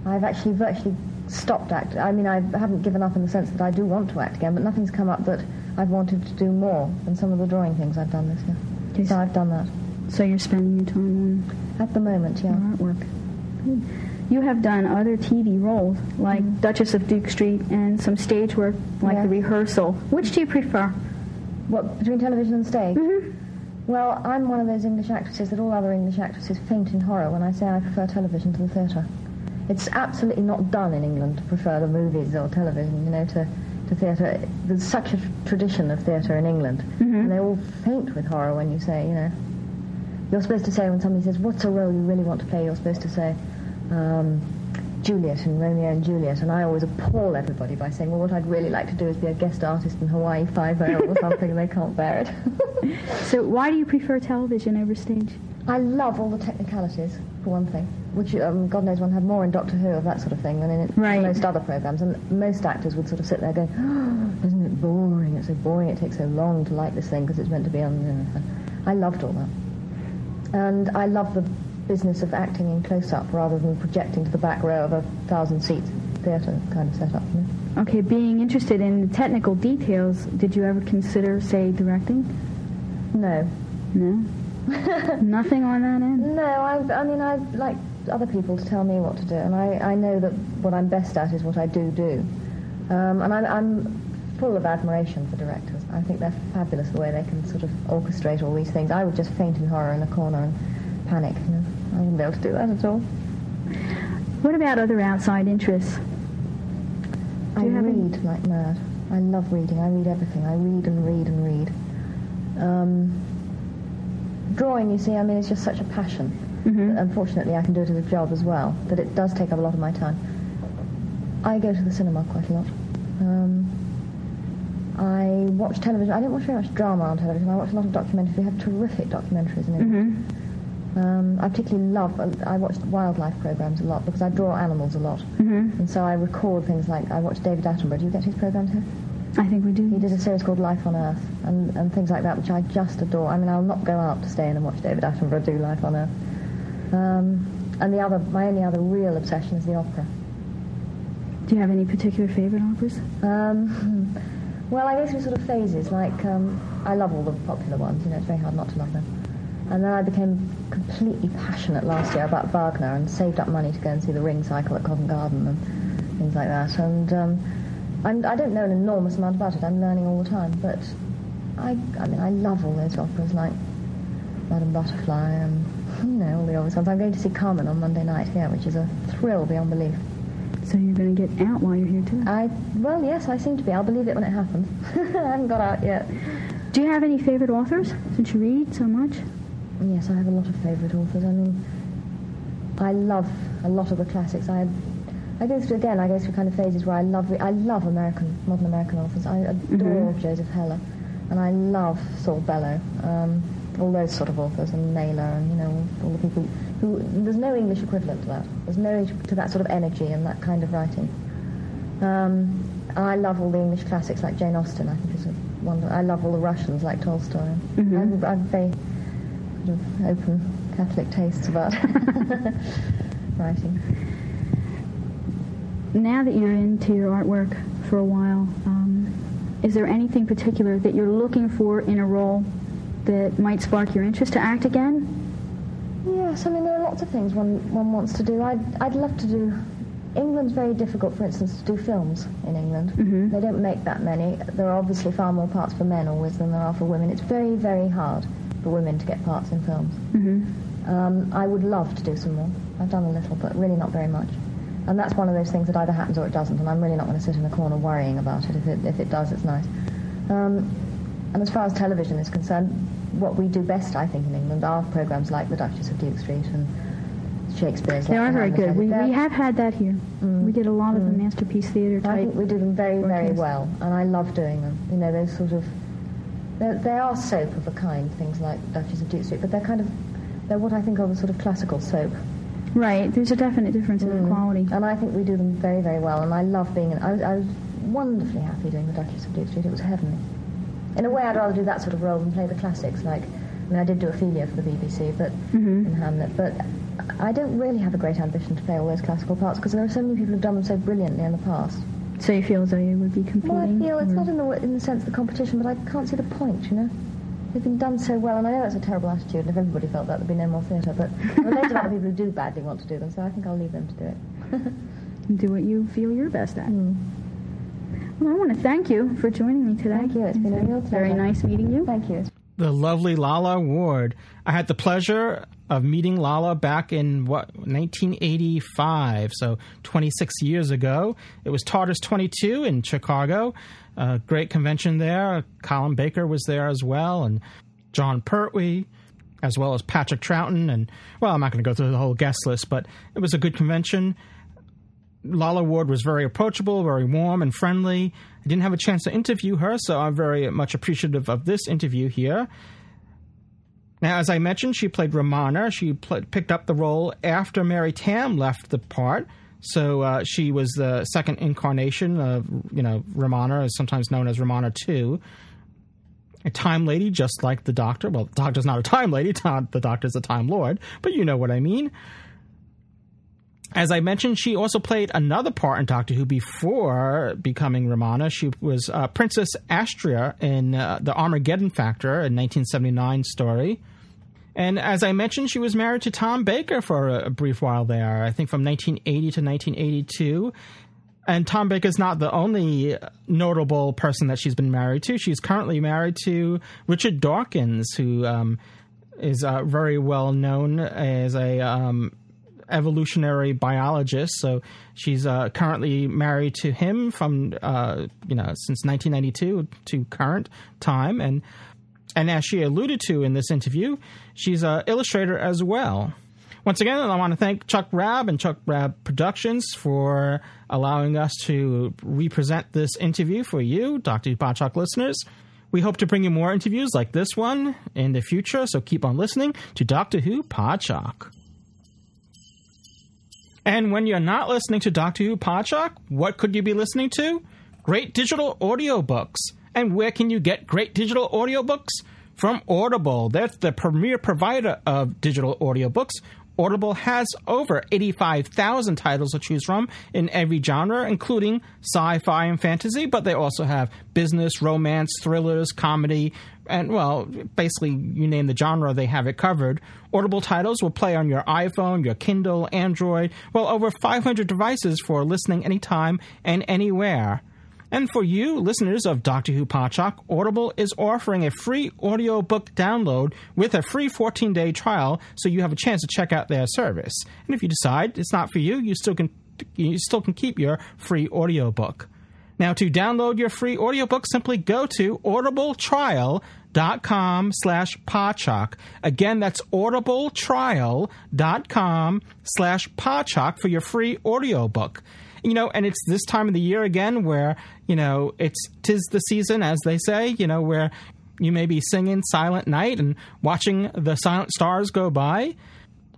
I've actually virtually stopped acting. I mean, I haven't given up in the sense that I do want to act again, but nothing's come up that I've wanted to do more than some of the drawing things I've done this year. So I've done that. So you're spending your time on At the moment, yeah. artwork. Good. You have done other TV roles, like mm-hmm. Duchess of Duke Street, and some stage work, like Yeah. The Rehearsal. Which do you prefer? What, between television and stage? Mm-hmm. Well, I'm one of those English actresses that all other English actresses faint in horror when I say I prefer television to the theatre. It's absolutely not done in England to prefer the movies or television, you know, to, to theatre. There's such a tradition of theatre in England, and they all faint with horror when you say, you know, you're supposed to say when somebody says, what's a role you really want to play, you're supposed to say, um, Juliet and Romeo and Juliet, and I always appall everybody by saying, well, what I'd really like to do is be a guest artist in Hawaii Five-O or something, and they can't bear it. So why do you prefer television over stage? I love all the technicalities, for one thing, which um, God knows one had more in Doctor Who of that sort of thing than in Right. most other programs. And most actors would sort of sit there going, oh, isn't it boring? It's so boring. It takes so long to like this thing because it's meant to be on. You know. I loved all that. And I love the business of acting in close-up rather than projecting to the back row of a thousand-seat theatre kind of setup. You know? Okay, being interested in the technical details, did you ever consider, say, directing? No. No? Nothing on that end? No, I, I mean, I like other people to tell me what to do, and I, I know that what I'm best at is what I do do. Um, and I'm, I'm full of admiration for directors. I think they're fabulous the way they can sort of orchestrate all these things. I would just faint in horror in a corner and panic. You know? I wouldn't be able to do that at all. What about other outside interests? I have any- read like mad. I love reading. I read everything. I read and read and read. Um, drawing, you see, I mean, it's just such a passion. Mm-hmm. Unfortunately, I can do it as a job as well, but it does take up a lot of my time. I go to the cinema quite a lot. Um, I watch television. I don't watch very much drama on television. I watch a lot of documentaries. We have terrific documentaries in England. Um, I particularly love, I watch wildlife programs a lot because I draw animals a lot. Mm-hmm. And so I record things like, I watch David Attenborough. Do you get his programs here? I think we do. He did a series called Life on Earth and, and things like that, which I just adore. I mean, I'll not go out to stay in and watch David Attenborough do Life on Earth. Um, and the other, my only other real obsession is the opera. Do you have any particular favorite operas? Um, well, I go through sort of phases. Like, um, I love all the popular ones. You know, it's very hard not to love them. And then I became completely passionate last year about Wagner and saved up money to go and see the Ring Cycle at Covent Garden and things like that. And um, I'm, I don't know an enormous amount about it. I'm learning all the time. But I, I mean, I love all those operas like Madame Butterfly and you know all the obvious ones. I'm going to see Carmen on Monday night here, which is a thrill beyond belief. So you're going to get out while you're here too? I well, yes, I seem to be. I'll believe it when it happens. I haven't got out yet. Do you have any favorite authors since you read so much? Yes, I have a lot of favourite authors. I mean, I love a lot of the classics. I I go through again. I go through kind of phases where I love re- I love American modern American authors. I adore Joseph Heller, and I love Saul Bellow. Um, all those sort of authors, and Naylor, and you know all the people who. There's no English equivalent to that. There's no to that sort of energy and that kind of writing. Um, I love all the English classics like Jane Austen. I think is a wonder. I love all the Russians like Tolstoy. I'm, I'm very sort of open Catholic tastes about writing. Now that you're into your artwork for a while, um, is there anything particular that you're looking for in a role that might spark your interest to act again? Yes, I mean there are lots of things one one wants to do. I'd I'd love to do. England's very difficult, for instance, to do films in England. They don't make that many. There are obviously far more parts for men always than there are for women. It's very very hard for women to get parts in films. Mm-hmm. Um, I would love to do some more. I've done a little, but really not very much. And that's one of those things that either happens or it doesn't. And I'm really not going to sit in a corner worrying about it. If it, if it does, it's nice. Um, and as far as television is concerned, what we do best, I think, in England are programs like The Duchess of Duke Street and Shakespeare's. They are very good. We, we have had that here. We did a lot of the masterpiece theater I think we do them very, very well, and I love doing them. You know, those sort of, they are soap of a kind, things like Duchess of Duke Street, but they're kind of, they're what I think of as sort of classical soap. Right. There's a definite difference in the mm. quality. And I think we do them very, very well. And I love being. In, I, was, I was wonderfully happy doing the Duchess of Duke Street. It was heavenly. In a way, I'd rather do that sort of role than play the classics. Like, I mean, I did do Ophelia for the BBC, but mm-hmm. in Hamlet. But I don't really have a great ambition to play all those classical parts because there are so many people who've done them so brilliantly in the past. So you feel as though you would be competing? Well, I feel it's not in the in the sense of the competition, but I can't see the point. You know, they've been done so well, and I know that's a terrible attitude. And if everybody felt that, there'd be no more theatre. But there are loads of other people who do badly want to do them, so I think I'll leave them to do it. do what you feel you're best at. Hmm. Well, I want to thank you for joining me today. Thank you. It's been a real pleasure. Very nice meeting you. Thank you. the lovely Lalla Ward. I had the pleasure of meeting Lalla back in what 1985, so 26 years ago. It was Tartarus 22 in Chicago. A great convention there. Colin Baker was there as well, and Jon Pertwee, as well as Patrick Troughton. And well, I'm not going to go through the whole guest list, but it was a good convention. Lala Ward was very approachable, very warm and friendly. I didn't have a chance to interview her, so I'm very much appreciative of this interview here. Now, as I mentioned, she played Romana. She pl- picked up the role after Mary Tamm left the part. So uh, she was the second incarnation of, you know, Romana, sometimes known as Romana 2. A time lady, just like the Doctor. Well, the Doctor's not a time lady. The Doctor's a time lord, but you know what I mean. As I mentioned, she also played another part in Doctor Who before becoming Romana. She was uh, Princess Astra in uh, the Armageddon Factor, a 1979 story. And as I mentioned, she was married to Tom Baker for a, a brief while there, I think from 1980 to 1982. And Tom Baker's not the only notable person that she's been married to. She's currently married to Richard Dawkins, who um, is uh, very well known as a um, evolutionary biologist. So she's uh, currently married to him from uh, you know since 1992 to current time, and and as she alluded to in this interview, she's an illustrator as well. Once again, I want to thank Chuck Rab and Chuck Rab Productions for allowing us to represent this interview for you, Dr. Podshock listeners. We hope to bring you more interviews like this one in the future, so keep on listening to Doctor Who Podshock. And when you're not listening to Doctor Who Podshock, what could you be listening to? Great digital audiobooks. And where can you get great digital audiobooks? From Audible. That's the premier provider of digital audiobooks. Audible has over 85,000 titles to choose from in every genre, including sci fi and fantasy, but they also have business, romance, thrillers, comedy, and, well, basically, you name the genre, they have it covered. Audible titles will play on your iPhone, your Kindle, Android, well, over 500 devices for listening anytime and anywhere. And for you, listeners of Doctor Who Podshock, Audible is offering a free audiobook download with a free 14 day trial, so you have a chance to check out their service. And if you decide it's not for you, you still can you still can keep your free audiobook. Now, to download your free audiobook, simply go to audibletrial.com slash podshock. Again, that's audibletrial.com slash podshock for your free audiobook you know, and it's this time of the year again where, you know, it's tis the season, as they say, you know, where you may be singing Silent Night and watching the silent stars go by.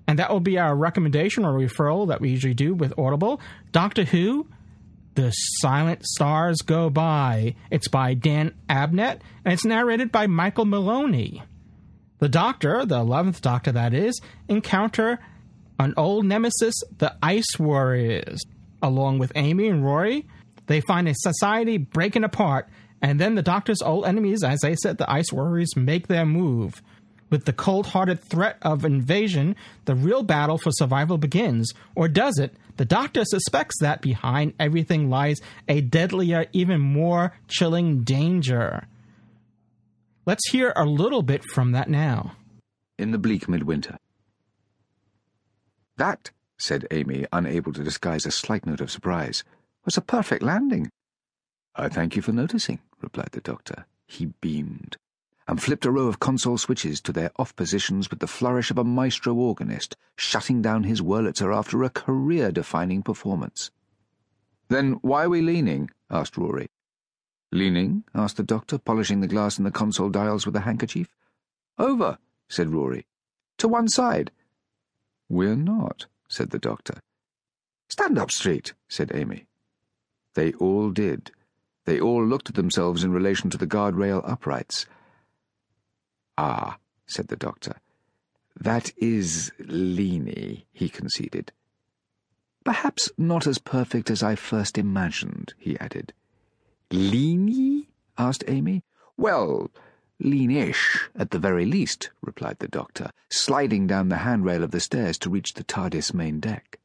And that will be our recommendation or referral that we usually do with Audible. Doctor Who, The Silent Stars Go By. It's by Dan Abnett, and it's narrated by Michael Maloney. The Doctor, the 11th Doctor that is, encounter an old nemesis, the Ice Warriors along with Amy and Rory. They find a society breaking apart, and then the Doctor's old enemies, as I said, the Ice Warriors, make their move. With the cold hearted threat of invasion, the real battle for survival begins. Or does it? The Doctor suspects that behind everything lies a deadlier, even more chilling danger. Let's hear a little bit from that now. In the bleak midwinter. That said Amy, unable to disguise a slight note of surprise, was a perfect landing. I thank you for noticing, replied the doctor. He beamed, and flipped a row of console switches to their off positions with the flourish of a maestro organist shutting down his Wurlitzer after a career-defining performance. Then why are we leaning? asked Rory. Leaning? asked the doctor, polishing the glass in the console dials with a handkerchief. Over, said Rory. To one side. We're not, said the doctor. Stand up straight, said Amy. They all did. They all looked at themselves in relation to the guardrail uprights. Ah, said the doctor. That is leany, he conceded. Perhaps not as perfect as I first imagined, he added. Leany? asked Amy. Well, leanish, at the very least, replied the doctor, sliding down the handrail of the stairs to reach the TARDIS main deck.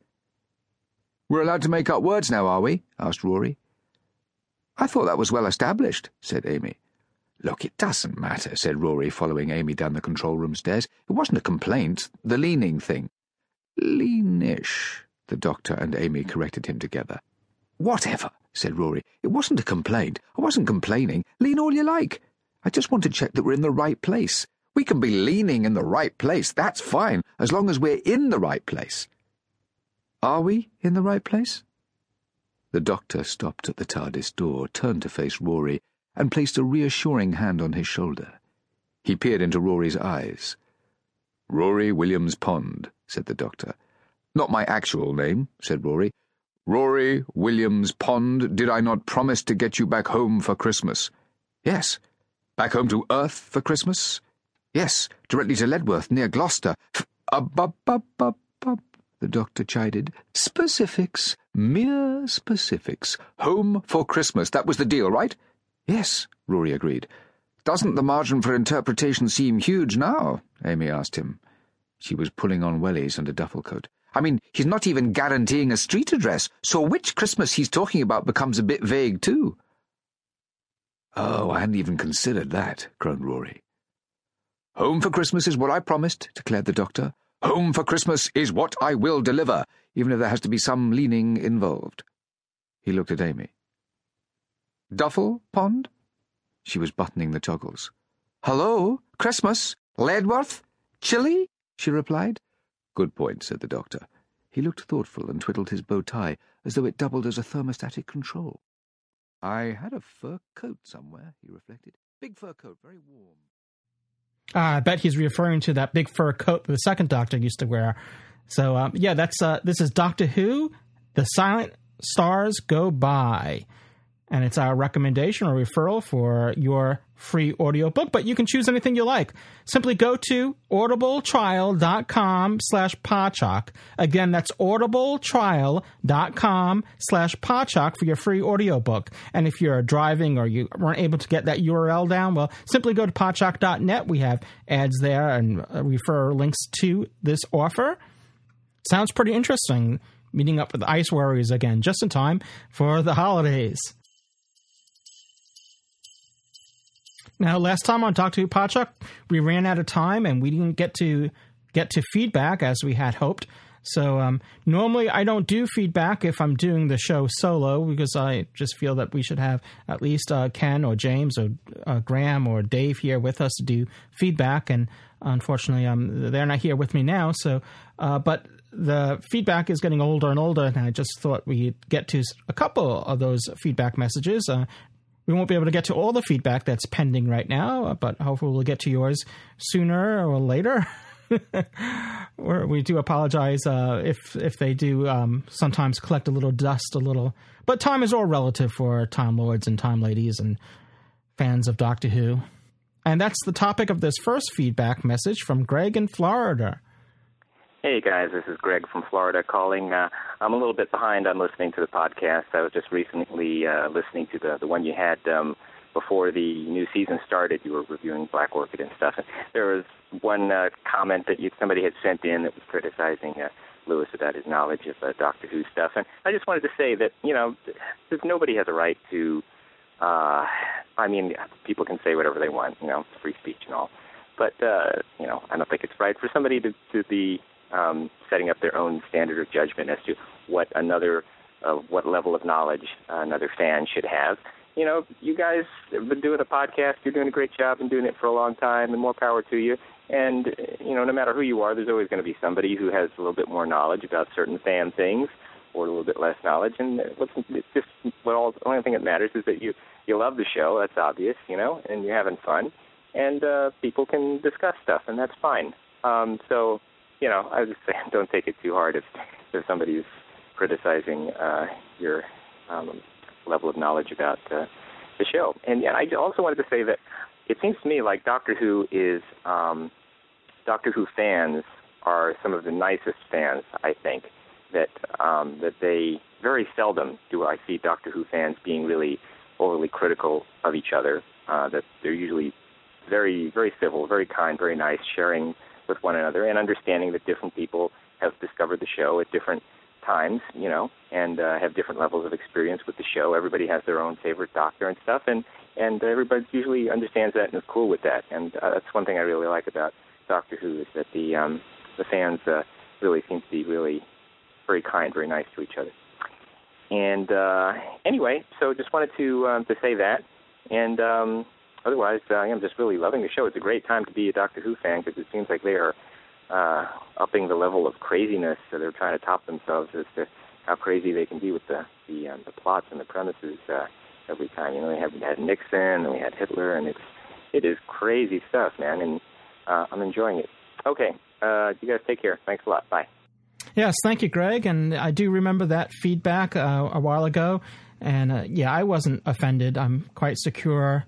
We're allowed to make up words now, are we? asked Rory. I thought that was well established, said Amy. Look, it doesn't matter, said Rory, following Amy down the control room stairs. It wasn't a complaint, the leaning thing. Leanish, the doctor and Amy corrected him together. Whatever, said Rory. It wasn't a complaint. I wasn't complaining. Lean all you like. I just want to check that we're in the right place. We can be leaning in the right place. That's fine, as long as we're in the right place. Are we in the right place? The doctor stopped at the TARDIS door, turned to face Rory, and placed a reassuring hand on his shoulder. He peered into Rory's eyes. Rory Williams Pond, said the doctor. Not my actual name, said Rory. Rory Williams Pond, did I not promise to get you back home for Christmas? Yes. Back home to Earth for Christmas? Yes, directly to Leadworth, near Gloucester. F- uh, up, up, the doctor chided. Specifics, mere specifics. Home for Christmas, that was the deal, right? Yes, Rory agreed. Doesn't the margin for interpretation seem huge now? Amy asked him. She was pulling on wellies and a duffel coat. I mean, he's not even guaranteeing a street address, so which Christmas he's talking about becomes a bit vague, too. Oh, I hadn't even considered that, groaned Rory. Home for Christmas is what I promised, declared the doctor. Home for Christmas is what I will deliver, even if there has to be some leaning involved. He looked at Amy. Duffel Pond? She was buttoning the toggles. Hello? Christmas? Leadworth? Chilly? she replied. Good point, said the doctor. He looked thoughtful and twiddled his bow tie as though it doubled as a thermostatic control. I had a fur coat somewhere, he reflected. Big fur coat, very warm. Uh, I bet he's referring to that big fur coat the second Doctor used to wear. So um, yeah, that's uh, this is Doctor Who. The Silent Stars Go By and it's our recommendation or referral for your free audiobook, but you can choose anything you like. Simply go to audibletrial.com slash podshock. Again, that's audibletrial.com slash podshock for your free audiobook. And if you're driving or you weren't able to get that URL down, well, simply go to podshock.net. We have ads there and refer links to this offer. Sounds pretty interesting. Meeting up with Ice Warriors again, just in time for the holidays. Now, last time on Talk to Podshock, we ran out of time and we didn't get to get to feedback as we had hoped. So um, normally I don't do feedback if I'm doing the show solo because I just feel that we should have at least uh, Ken or James or uh, Graham or Dave here with us to do feedback. And unfortunately, um, they're not here with me now. So, uh, but the feedback is getting older and older, and I just thought we'd get to a couple of those feedback messages. Uh, we won't be able to get to all the feedback that's pending right now, but hopefully we'll get to yours sooner or later. we do apologize uh, if if they do um, sometimes collect a little dust, a little. But time is all relative for Time Lords and Time Ladies and fans of Doctor Who. And that's the topic of this first feedback message from Greg in Florida. Hey guys, this is Greg from Florida calling. Uh, I'm a little bit behind on listening to the podcast. I was just recently uh, listening to the the one you had um, before the new season started. You were reviewing Black Orchid and stuff. And there was one uh, comment that you, somebody had sent in that was criticizing uh, Lewis about his knowledge of uh, Doctor Who stuff. And I just wanted to say that you know, nobody has a right to. Uh, I mean, people can say whatever they want. You know, free speech and all. But uh, you know, I don't think it's right for somebody to to be um, setting up their own standard of judgment as to what another, uh, what level of knowledge another fan should have. You know, you guys have been doing a podcast. You're doing a great job and doing it for a long time, and more power to you. And you know, no matter who you are, there's always going to be somebody who has a little bit more knowledge about certain fan things, or a little bit less knowledge. And what's it's just well, the only thing that matters is that you you love the show. That's obvious, you know, and you're having fun, and uh, people can discuss stuff, and that's fine. Um, so you know, I just say don't take it too hard if if somebody's criticizing uh, your um, level of knowledge about uh, the show. And yeah, I also wanted to say that it seems to me like Doctor Who is um, Doctor Who fans are some of the nicest fans. I think that um, that they very seldom do I see Doctor Who fans being really overly critical of each other. Uh, that they're usually very very civil, very kind, very nice, sharing with one another and understanding that different people have discovered the show at different times, you know, and uh, have different levels of experience with the show. Everybody has their own favorite doctor and stuff, and and everybody usually understands that and is cool with that. And uh, that's one thing I really like about Doctor Who is that the um, the fans uh, really seem to be really very kind, very nice to each other. And uh, anyway, so just wanted to um, to say that. And um, otherwise, uh, I am just really loving the show. It's a great time to be a Doctor Who fan because it seems like they are uh, upping the level of craziness. So they're trying to top themselves as to how crazy they can be with the the, um, the plots and the premises uh, every time. You know, they have we had Nixon and we had Hitler, and it's it is crazy stuff, man. And uh, I'm enjoying it. Okay, uh, you guys take care. Thanks a lot. Bye. Yes, thank you, Greg. And I do remember that feedback uh, a while ago. And uh, yeah, I wasn't offended. I'm quite secure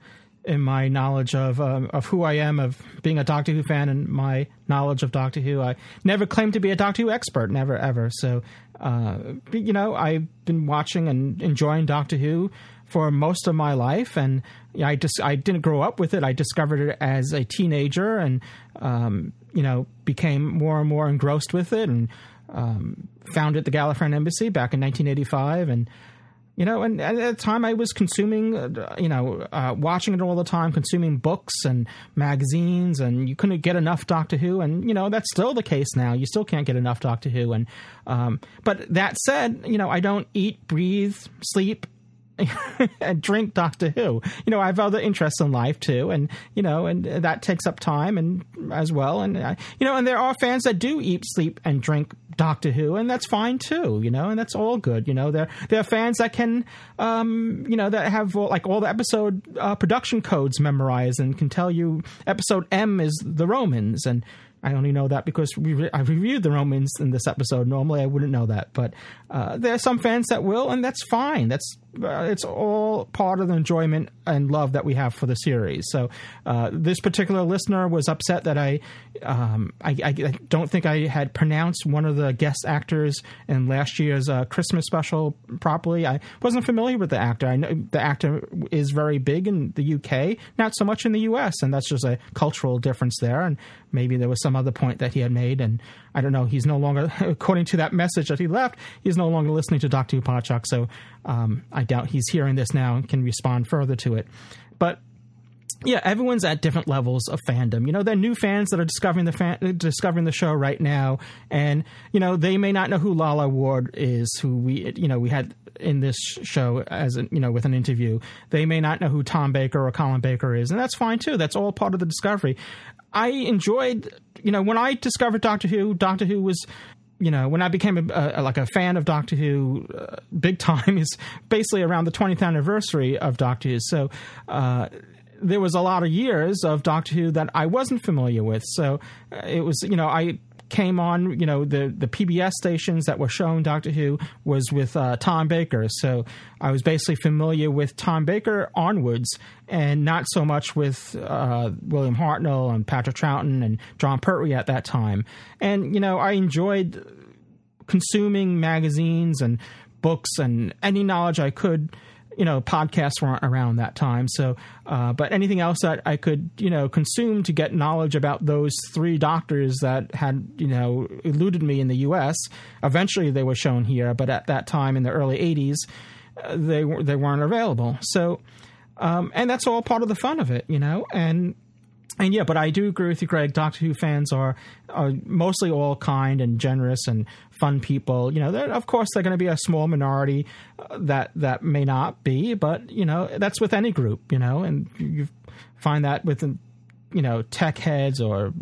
in my knowledge of um, of who I am, of being a Doctor Who fan, and my knowledge of Doctor Who. I never claimed to be a Doctor Who expert, never ever. So, uh, you know, I've been watching and enjoying Doctor Who for most of my life, and I just I didn't grow up with it. I discovered it as a teenager, and um, you know, became more and more engrossed with it, and um, founded the Gallifreyan Embassy back in 1985, and you know, and, at the time I was consuming, uh, you know, uh, watching it all the time, consuming books and magazines, and you couldn't get enough Doctor Who, and you know that's still the case now. You still can't get enough Doctor Who, and um, but that said, you know, I don't eat, breathe, sleep. and drink Doctor Who. You know, I have other interests in life too, and you know, and that takes up time and as well. And uh, you know, and there are fans that do eat, sleep, and drink Doctor Who, and that's fine too, you know, and that's all good. You know, there there are fans that can, um, you know, that have like all the episode uh, production codes memorized and can tell you episode M is the Romans, and I only know that because we re- I reviewed the Romans in this episode. Normally, I wouldn't know that, but uh, there are some fans that will, and that's fine. That's uh, it's all part of the enjoyment and love that we have for the series. So, uh, this particular listener was upset that I, um, I, I, don't think I had pronounced one of the guest actors in last year's uh, Christmas special properly. I wasn't familiar with the actor. I know the actor is very big in the UK, not so much in the US, and that's just a cultural difference there. And maybe there was some other point that he had made, and I don't know. He's no longer, according to that message that he left, he's no longer listening to Who Podshock. So um, I doubt he's hearing this now and can respond further to it. But yeah, everyone's at different levels of fandom. You know, there are new fans that are discovering the fan, discovering the show right now, and you know they may not know who Lalla Ward is, who we you know we had in this show as a, you know with an interview. They may not know who Tom Baker or Colin Baker is, and that's fine too. That's all part of the discovery. I enjoyed, you know, when I discovered Doctor Who, Doctor Who was you know, when I became a, a, like a fan of Doctor Who, uh, big time is basically around the 20th anniversary of Doctor Who. So uh, there was a lot of years of Doctor Who that I wasn't familiar with. So uh, it was, you know, I came on, you know, the the PBS stations that were showing Doctor Who was with uh, Tom Baker. So I was basically familiar with Tom Baker onwards, and not so much with uh, William Hartnell and Patrick Troughton and Jon Pertwee at that time. And you know, I enjoyed consuming magazines and books and any knowledge I could you know podcasts weren't around that time. So uh, but anything else that i could you know consume to get knowledge about those three doctors that had you know eluded me in the us eventually they were shown here but at that time in the early 80s uh, they, they weren't available. So um, and that's all part of the fun of it you know and and yeah, but I do agree with you, Greg. Doctor Who fans are, are mostly all kind and generous and fun people. You know, of course, they're going to be a small minority uh, that that may not be, but you know, that's with any group. You know, and you find that with you know tech heads or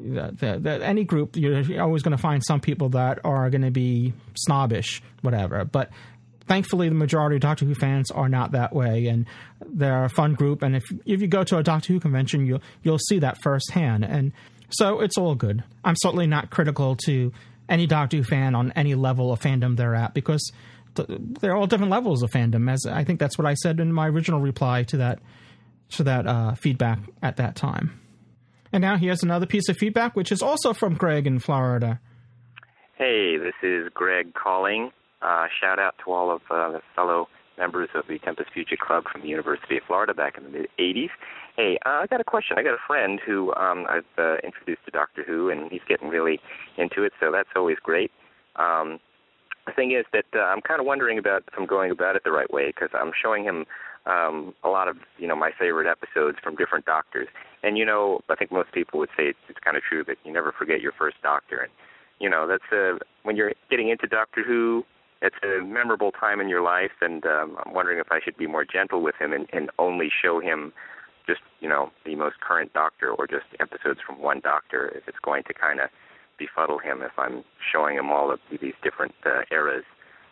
the, the, the, any group. You're always going to find some people that are going to be snobbish, whatever. But thankfully, the majority of Doctor Who fans are not that way, and they're a fun group. And if if you go to a Doctor Who convention, you'll you'll see that firsthand. And So it's all good. I'm certainly not critical to any Doctor Who fan on any level of fandom they're at because th- they're all different levels of fandom. As I think that's what I said in my original reply to that to that uh, feedback at that time. And now he has another piece of feedback, which is also from Greg in Florida. Hey, this is Greg calling. Uh, shout out to all of uh, the fellow members of the Tempest Future Club from the University of Florida back in the mid 80s. Hey, uh, I got a question. I got a friend who um, I've uh, introduced to Doctor Who, and he's getting really into it, so that's always great. Um, the thing is that uh, I'm kind of wondering about if I'm going about it the right way because I'm showing him um, a lot of you know my favorite episodes from different doctors, and you know I think most people would say it's, it's kind of true that you never forget your first doctor, and you know that's uh, when you're getting into Doctor Who, it's a memorable time in your life, and um, I'm wondering if I should be more gentle with him and, and only show him just you know the most current Doctor or just episodes from one Doctor if it's going to kind of befuddle him if I'm showing him all of these different uh, eras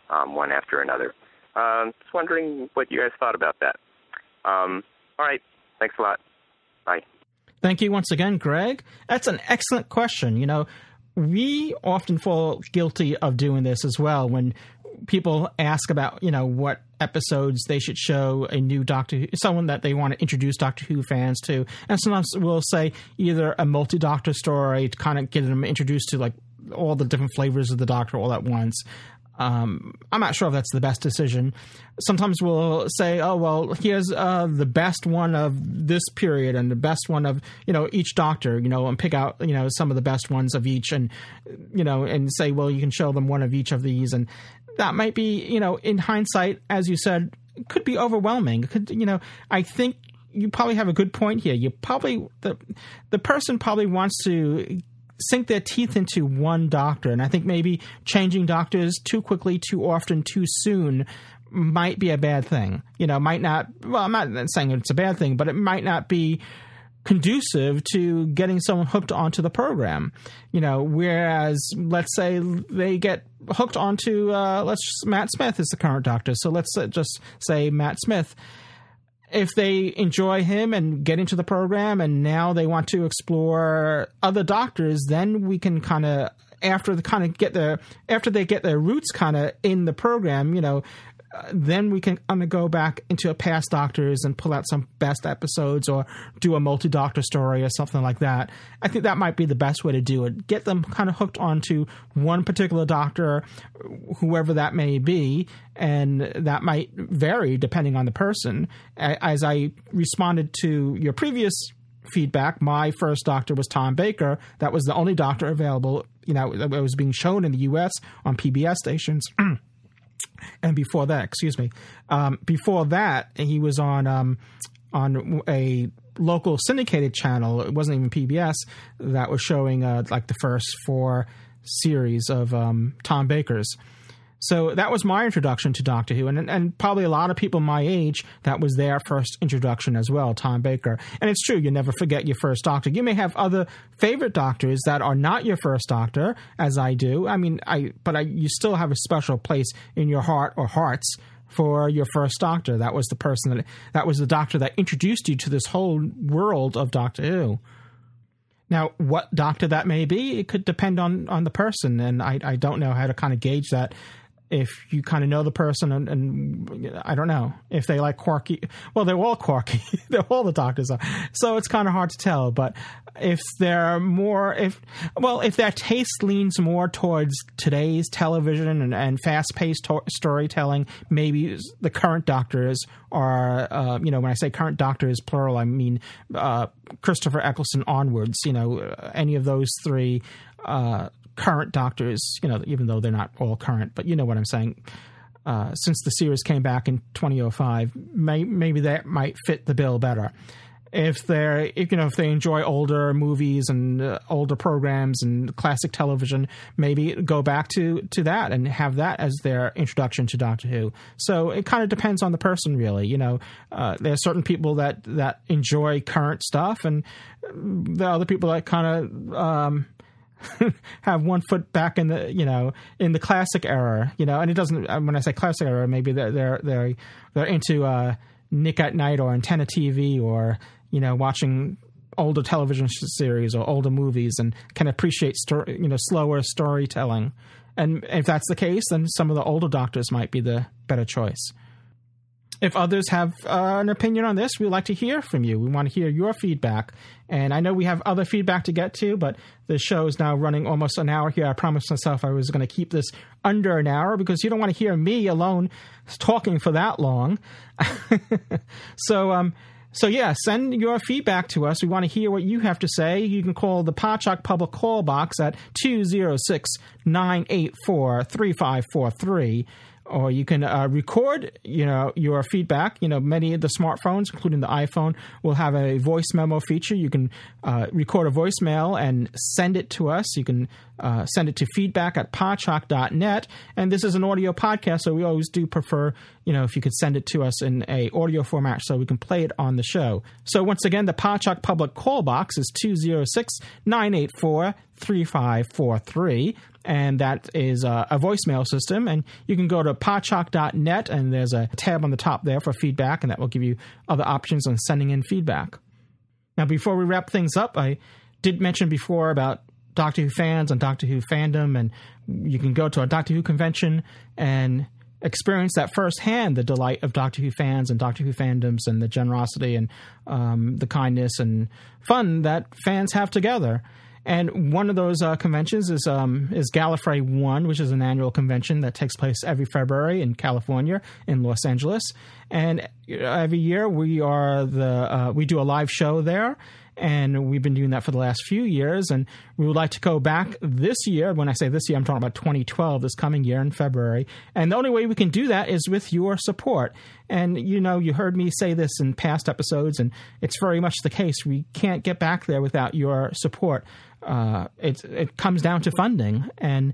um, one after another. Um, just wondering what you guys thought about that. Um, all right, thanks a lot. Bye. Thank you once again, Greg. That's an excellent question. You know, we often fall guilty of doing this as well when people ask about, you know, what episodes they should show a new Doctor someone that they want to introduce Doctor Who fans to. And sometimes we'll say either a multi Doctor story to kind of get them introduced to like all the different flavors of the Doctor all at once. Um, I'm not sure if that's the best decision. Sometimes we'll say, "Oh well, here's uh, the best one of this period and the best one of you know each Doctor," you know, and pick out you know some of the best ones of each, and you know, and say, "Well, you can show them one of each of these," and that might be you know, in hindsight, as you said, could be overwhelming. Could you know? I think you probably have a good point here. You probably the the person probably wants to sink their teeth into one doctor. And I think maybe changing doctors too quickly, too often, too soon might be a bad thing. You know, might not, well, I'm not saying it's a bad thing, but it might not be conducive to getting someone hooked onto the program. You know, whereas let's say they get hooked onto, uh, let's just, Matt Smith is the current doctor. So let's just say Matt Smith if they enjoy him and get into the program and now they want to explore other doctors then we can kind of after the kind of get their after they get their roots kind of in the program you know then we can of go back into a past doctors and pull out some best episodes or do a multi doctor story or something like that. I think that might be the best way to do it. Get them kind of hooked onto one particular doctor, whoever that may be, and that might vary depending on the person. As I responded to your previous feedback, my first doctor was Tom Baker. That was the only doctor available, you know, that was being shown in the U.S. on PBS stations. and before that, excuse me, um, before that, he was on um, on a local syndicated channel. It wasn't even PBS that was showing uh, like the first four series of um, Tom Baker's. So that was my introduction to Doctor Who, and and probably a lot of people my age that was their first introduction as well, Tom Baker. And it's true, you never forget your first Doctor. You may have other favorite Doctors that are not your first Doctor, as I do. I mean, I but I you still have a special place in your heart or hearts for your first Doctor. That was the person that that was the Doctor that introduced you to this whole world of Doctor Who. Now, what doctor that may be, it could depend on on the person, and I, I don't know how to kind of gauge that if you kind of know the person and, and, I don't know if they like quirky. Well, they're all quirky. they're all the doctors are. So it's kind of hard to tell. But if they're more, if well, if their taste leans more towards today's television and, and fast-paced to- storytelling, maybe the current doctors are. Uh, you know, when I say current doctors plural, I mean uh, Christopher Eccleston onwards. You know, any of those three. Uh, current doctors, you know, even though they're not all current, but you know what I'm saying. Uh, since the series came back in 2005, may, maybe that might fit the bill better. If they're, if, you know, if they enjoy older movies and uh, older programs and classic television, maybe go back to to that and have that as their introduction to Doctor Who. So it kind of depends on the person, really. You know, uh, there are certain people that that enjoy current stuff, and are other people that kind of. Um, have one foot back in the you know in the classic era you know and it doesn't when i say classic era maybe they're they're they're, they're into uh, nick at night or antenna tv or you know watching older television series or older movies and can appreciate story, you know slower storytelling. And if that's the case, then some of the older doctors might be the better choice. If others have uh, an opinion on this, we'd like to hear from you. We want to hear your feedback. And I know we have other feedback to get to, but the show is now running almost an hour here. I promised myself I was going to keep this under an hour because you don't want to hear me alone talking for that long. so, um, so yeah, send your feedback to us. We want to hear what you have to say. You can call the Podshock Public Call Box at 206 984 3543 or you can uh, record you know your feedback. You know many of the smartphones including the iphone will have a voice memo feature. You can uh, record a voicemail and send it to us. You can uh, send it to feedback at podshock.net and this is an audio podcast so we always do prefer you know if you could send it to us in a audio format so we can play it on the show. So once again the podshock public call box is 206 984 3543 and that is a, a, voicemail system. And you can go to podshock.net, and there's a tab on the top there for feedback, and that will give you other options on sending in feedback. Now, before we wrap things up, I did mention before about Doctor Who fans and Doctor Who fandom, and you can go to a Doctor Who convention and experience that firsthand the delight of Doctor Who fans and Doctor Who fandoms and the generosity and um, the kindness and fun that fans have together. And one of those uh, conventions is um, is Gallifrey One, which is an annual convention that takes place every February in California, in Los Angeles. And every year we are the uh, we do a live show there, and we've been doing that for the last few years. And we would like to go back this year. When I say this year, I'm talking about 2012, this coming year in February. And the only way we can do that is with your support. And you know, you heard me say this in past episodes, and it's very much the case. We can't get back there without your support uh, it it comes down to funding and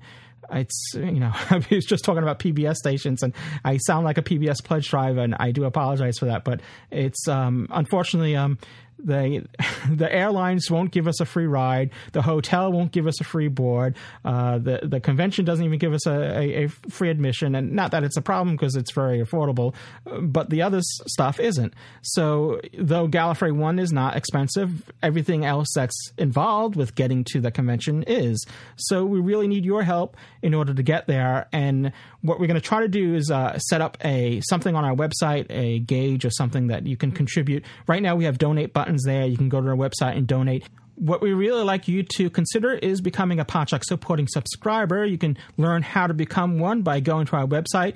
it's you know I was just talking about PBS stations and I sound like a PBS pledge driver and I do apologize for that but it's um, unfortunately um, the the airlines won't give us a free ride. The hotel won't give us a free board. Uh, the the convention doesn't even give us a, a, a free admission. And not that it's a problem because it's very affordable, but the other stuff isn't. So though Gallifrey One is not expensive, everything else that's involved with getting to the convention is. So we really need your help in order to get there. And what we're going to try to do is uh, set up a something on our website, a gauge or something that you can contribute. Right now we have donate buttons there. You can go to our website and donate. What we really like you to consider is becoming a Podshock supporting subscriber. You can learn how to become one by going to our website,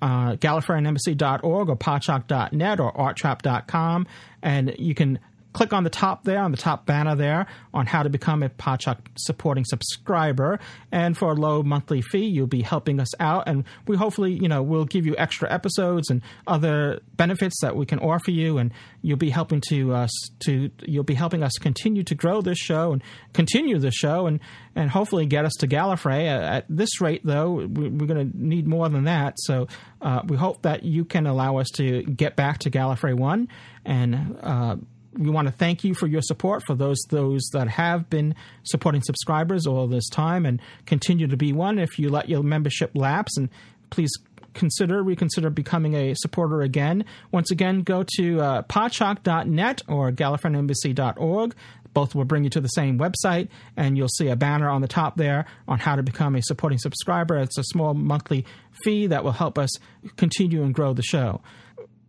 uh, gallifreyanembassy.org or podshock.net or arttrap.com, and you can click on the top there, on the top banner there, on how to become a Podshock supporting subscriber. And for a low monthly fee, you'll be helping us out. And we hopefully, you know, we'll give you extra episodes and other benefits that we can offer you. And you'll be helping to us to, you'll be helping us continue to grow this show and continue the show and, and hopefully get us to Gallifrey. At this rate, though, we're going to need more than that. So uh, we hope that you can allow us to get back to Gallifrey 1 and, uh, we want to thank you for your support for those those that have been supporting subscribers all this time and continue to be one. If you let your membership lapse, and please consider reconsider becoming a supporter again. Once again, go to uh, or gallifreyanembassy.org. Both will bring you to the same website, and you'll see a banner on the top there on how to become a supporting subscriber. It's a small monthly fee that will help us continue and grow the show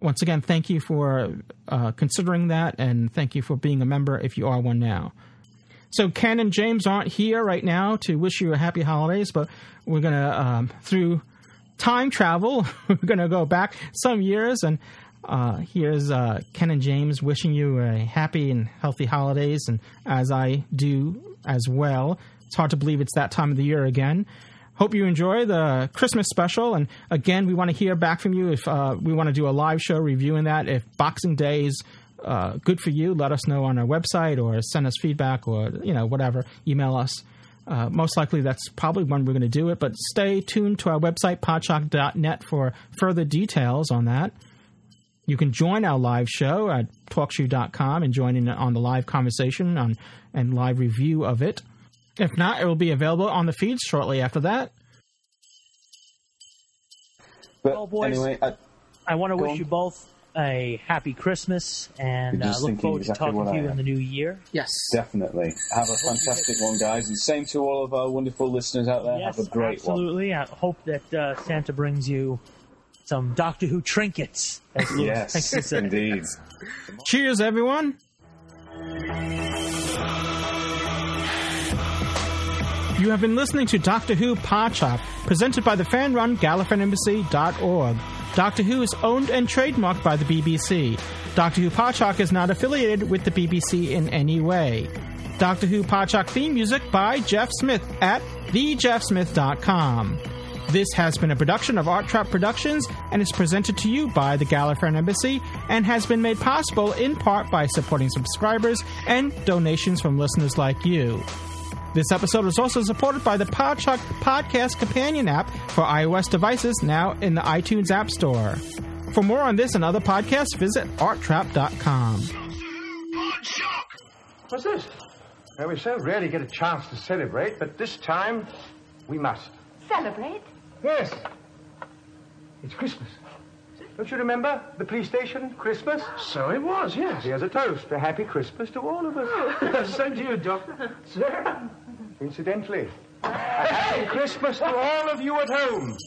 once again, thank you for uh, considering that, and thank you for being a member if you are one now. So Ken and James aren't here right now to wish you a happy holidays, but we're gonna um, through time travel, we're gonna go back some years, and uh, here's uh, Ken and James wishing you a happy and healthy holidays, and as I do as well. It's hard to believe it's that time of the year again. Hope you enjoy the Christmas special. And again, we want to hear back from you if uh, we want to do a live show reviewing that. If Boxing Day is uh, good for you, let us know on our website or send us feedback or, you know, whatever. Email us. Uh, most likely that's probably when we're going to do it, but stay tuned to our website, podshock.net, for further details on that. You can join our live show at talkshoe.com and join in on the live conversation on, and live review of it. If not, it will be available on the feeds shortly after that. But well, boys, anyway, I, I want to wish on. you both a happy Christmas and We're uh, look forward exactly to talking to you in the new year. Yes. Definitely. Have a fantastic one, guys. And same to all of our wonderful listeners out there. Yes, Have a great one. absolutely. I hope that uh, Santa brings you some Doctor Who trinkets. As Lewis likes to Yes, indeed. Cheers, everyone. You have been listening to Doctor Who Podshock, presented by the fan-run GallifreyanEmbassy.org. Doctor Who is owned and trademarked by the BBC. Doctor Who Podshock is not affiliated with the BBC in any way. Doctor Who Podshock theme music by Jeff Smith at thejeffsmith.com. This has been a production of Art Trap Productions and is presented to you by the Gallifreyan Embassy and has been made possible in part by supporting subscribers and donations from listeners like you. This episode is also supported by the Podshock Podcast Companion app for iOS devices now in the iTunes App Store. For more on this and other podcasts, visit arttrap.com. What's this? Well, we so rarely get a chance to celebrate, but this time we must. Celebrate? Yes. It's Christmas. Don't you remember the police station, Christmas? So it was, yes. Here's a toast. A happy Christmas to all of us. Same to you, Doctor. Sir. Incidentally, happy Christmas to all of you at home.